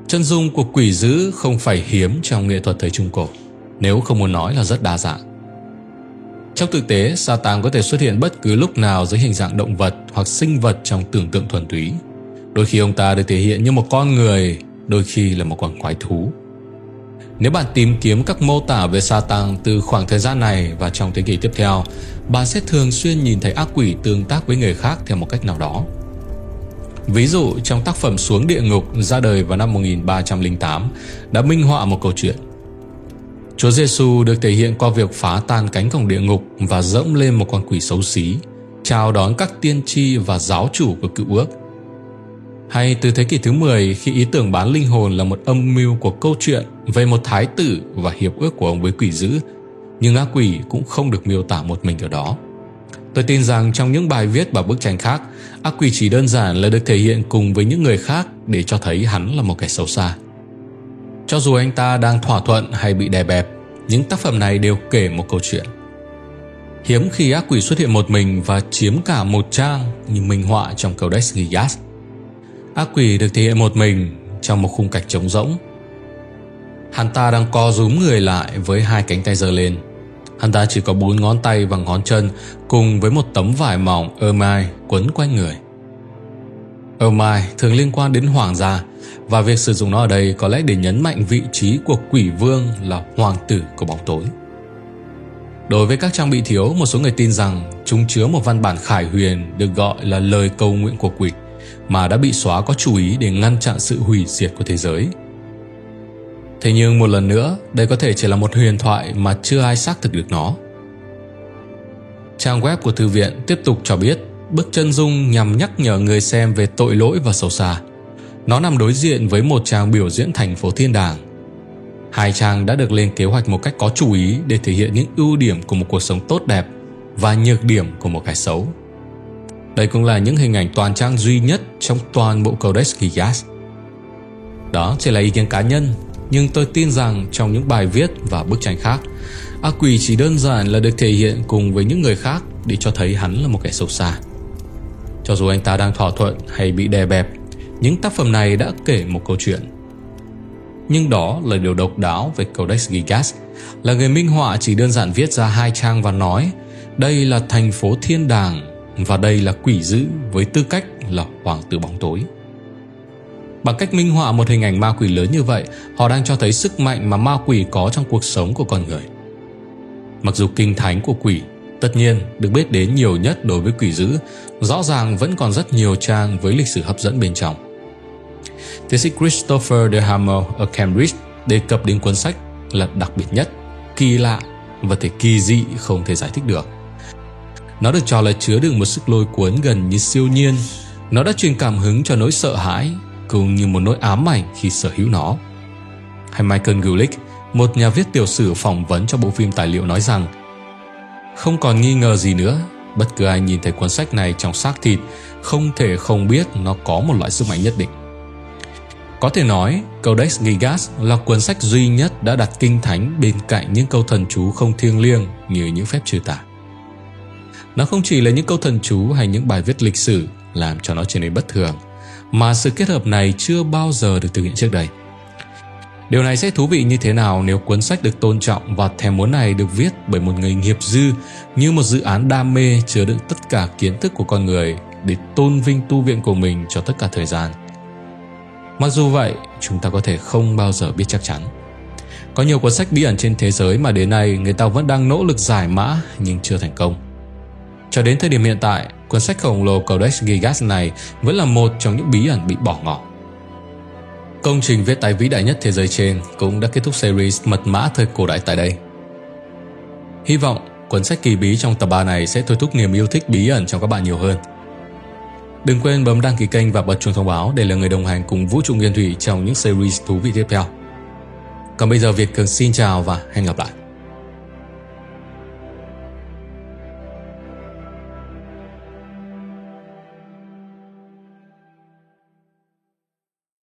Chân dung của quỷ dữ không phải hiếm trong nghệ thuật thời Trung Cổ, nếu không muốn nói là rất đa dạng. Trong thực tế, Satan có thể xuất hiện bất cứ lúc nào dưới hình dạng động vật hoặc sinh vật trong tưởng tượng thuần túy. Đôi khi ông ta được thể hiện như một con người, đôi khi là một con quái thú. Nếu bạn tìm kiếm các mô tả về Satan từ khoảng thời gian này và trong thế kỷ tiếp theo, bạn sẽ thường xuyên nhìn thấy ác quỷ tương tác với người khác theo một cách nào đó. Ví dụ trong tác phẩm Xuống địa ngục ra đời vào năm 1308 đã minh họa một câu chuyện. Chúa Giêsu được thể hiện qua việc phá tan cánh cổng địa ngục và dẫm lên một con quỷ xấu xí, chào đón các tiên tri và giáo chủ của cựu ước. Hay từ thế kỷ thứ 10 khi ý tưởng bán linh hồn là một âm mưu của câu chuyện về một thái tử và hiệp ước của ông với quỷ dữ, nhưng ác quỷ cũng không được miêu tả một mình ở đó. Tôi tin rằng trong những bài viết và bức tranh khác, ác quỷ chỉ đơn giản là được thể hiện cùng với những người khác để cho thấy hắn là một kẻ xấu xa. Cho dù anh ta đang thỏa thuận hay bị đè bẹp, những tác phẩm này đều kể một câu chuyện. Hiếm khi ác quỷ xuất hiện một mình và chiếm cả một trang như minh họa trong Codex Gigas. Ác quỷ được thể hiện một mình trong một khung cảnh trống rỗng. Hắn ta đang co rúm người lại với hai cánh tay giơ lên. Hắn ta chỉ có bốn ngón tay và ngón chân cùng với một tấm vải mỏng ơ mai quấn quanh người. Ơ mai thường liên quan đến hoàng gia và việc sử dụng nó ở đây có lẽ để nhấn mạnh vị trí của quỷ vương là hoàng tử của bóng tối. Đối với các trang bị thiếu, một số người tin rằng chúng chứa một văn bản khải huyền được gọi là lời cầu nguyện của quỷ mà đã bị xóa có chú ý để ngăn chặn sự hủy diệt của thế giới. Thế nhưng một lần nữa, đây có thể chỉ là một huyền thoại mà chưa ai xác thực được nó. Trang web của thư viện tiếp tục cho biết bức chân dung nhằm nhắc nhở người xem về tội lỗi và sâu xa. Nó nằm đối diện với một trang biểu diễn thành phố thiên đàng. Hai trang đã được lên kế hoạch một cách có chú ý để thể hiện những ưu điểm của một cuộc sống tốt đẹp và nhược điểm của một cái xấu. Đây cũng là những hình ảnh toàn trang duy nhất trong toàn bộ Codex Gigas. Đó chỉ là ý kiến cá nhân, nhưng tôi tin rằng trong những bài viết và bức tranh khác, ác quỷ chỉ đơn giản là được thể hiện cùng với những người khác để cho thấy hắn là một kẻ xấu xa. Cho dù anh ta đang thỏa thuận hay bị đè bẹp, những tác phẩm này đã kể một câu chuyện. Nhưng đó là điều độc đáo về Codex Gigas, là người minh họa chỉ đơn giản viết ra hai trang và nói đây là thành phố thiên đàng và đây là quỷ dữ với tư cách là hoàng tử bóng tối. Bằng cách minh họa một hình ảnh ma quỷ lớn như vậy, họ đang cho thấy sức mạnh mà ma quỷ có trong cuộc sống của con người. Mặc dù kinh thánh của quỷ tất nhiên được biết đến nhiều nhất đối với quỷ dữ, rõ ràng vẫn còn rất nhiều trang với lịch sử hấp dẫn bên trong. Tiến sĩ Christopher de Hamel ở Cambridge đề cập đến cuốn sách là đặc biệt nhất, kỳ lạ và thể kỳ dị không thể giải thích được. Nó được cho là chứa đựng một sức lôi cuốn gần như siêu nhiên. Nó đã truyền cảm hứng cho nỗi sợ hãi cũng như một nỗi ám ảnh khi sở hữu nó. Hay Michael Gulick, một nhà viết tiểu sử phỏng vấn cho bộ phim tài liệu nói rằng không còn nghi ngờ gì nữa, bất cứ ai nhìn thấy cuốn sách này trong xác thịt không thể không biết nó có một loại sức mạnh nhất định. Có thể nói, Codex Gigas là cuốn sách duy nhất đã đặt kinh thánh bên cạnh những câu thần chú không thiêng liêng như những phép trừ tà. Nó không chỉ là những câu thần chú hay những bài viết lịch sử làm cho nó trở nên bất thường, mà sự kết hợp này chưa bao giờ được thực hiện trước đây. Điều này sẽ thú vị như thế nào nếu cuốn sách được tôn trọng và thèm muốn này được viết bởi một người nghiệp dư như một dự án đam mê chứa đựng tất cả kiến thức của con người để tôn vinh tu viện của mình cho tất cả thời gian. Mặc dù vậy, chúng ta có thể không bao giờ biết chắc chắn. Có nhiều cuốn sách bí ẩn trên thế giới mà đến nay người ta vẫn đang nỗ lực giải mã nhưng chưa thành công. Cho đến thời điểm hiện tại, cuốn sách khổng lồ Codex Gigas này vẫn là một trong những bí ẩn bị bỏ ngỏ. Công trình viết tay vĩ đại nhất thế giới trên cũng đã kết thúc series Mật mã thời cổ đại tại đây. Hy vọng cuốn sách kỳ bí trong tập 3 này sẽ thôi thúc niềm yêu thích bí ẩn trong các bạn nhiều hơn. Đừng quên bấm đăng ký kênh và bật chuông thông báo để là người đồng hành cùng Vũ trụ Nguyên Thủy trong những series thú vị tiếp theo. Còn bây giờ Việt Cường xin chào và hẹn gặp lại.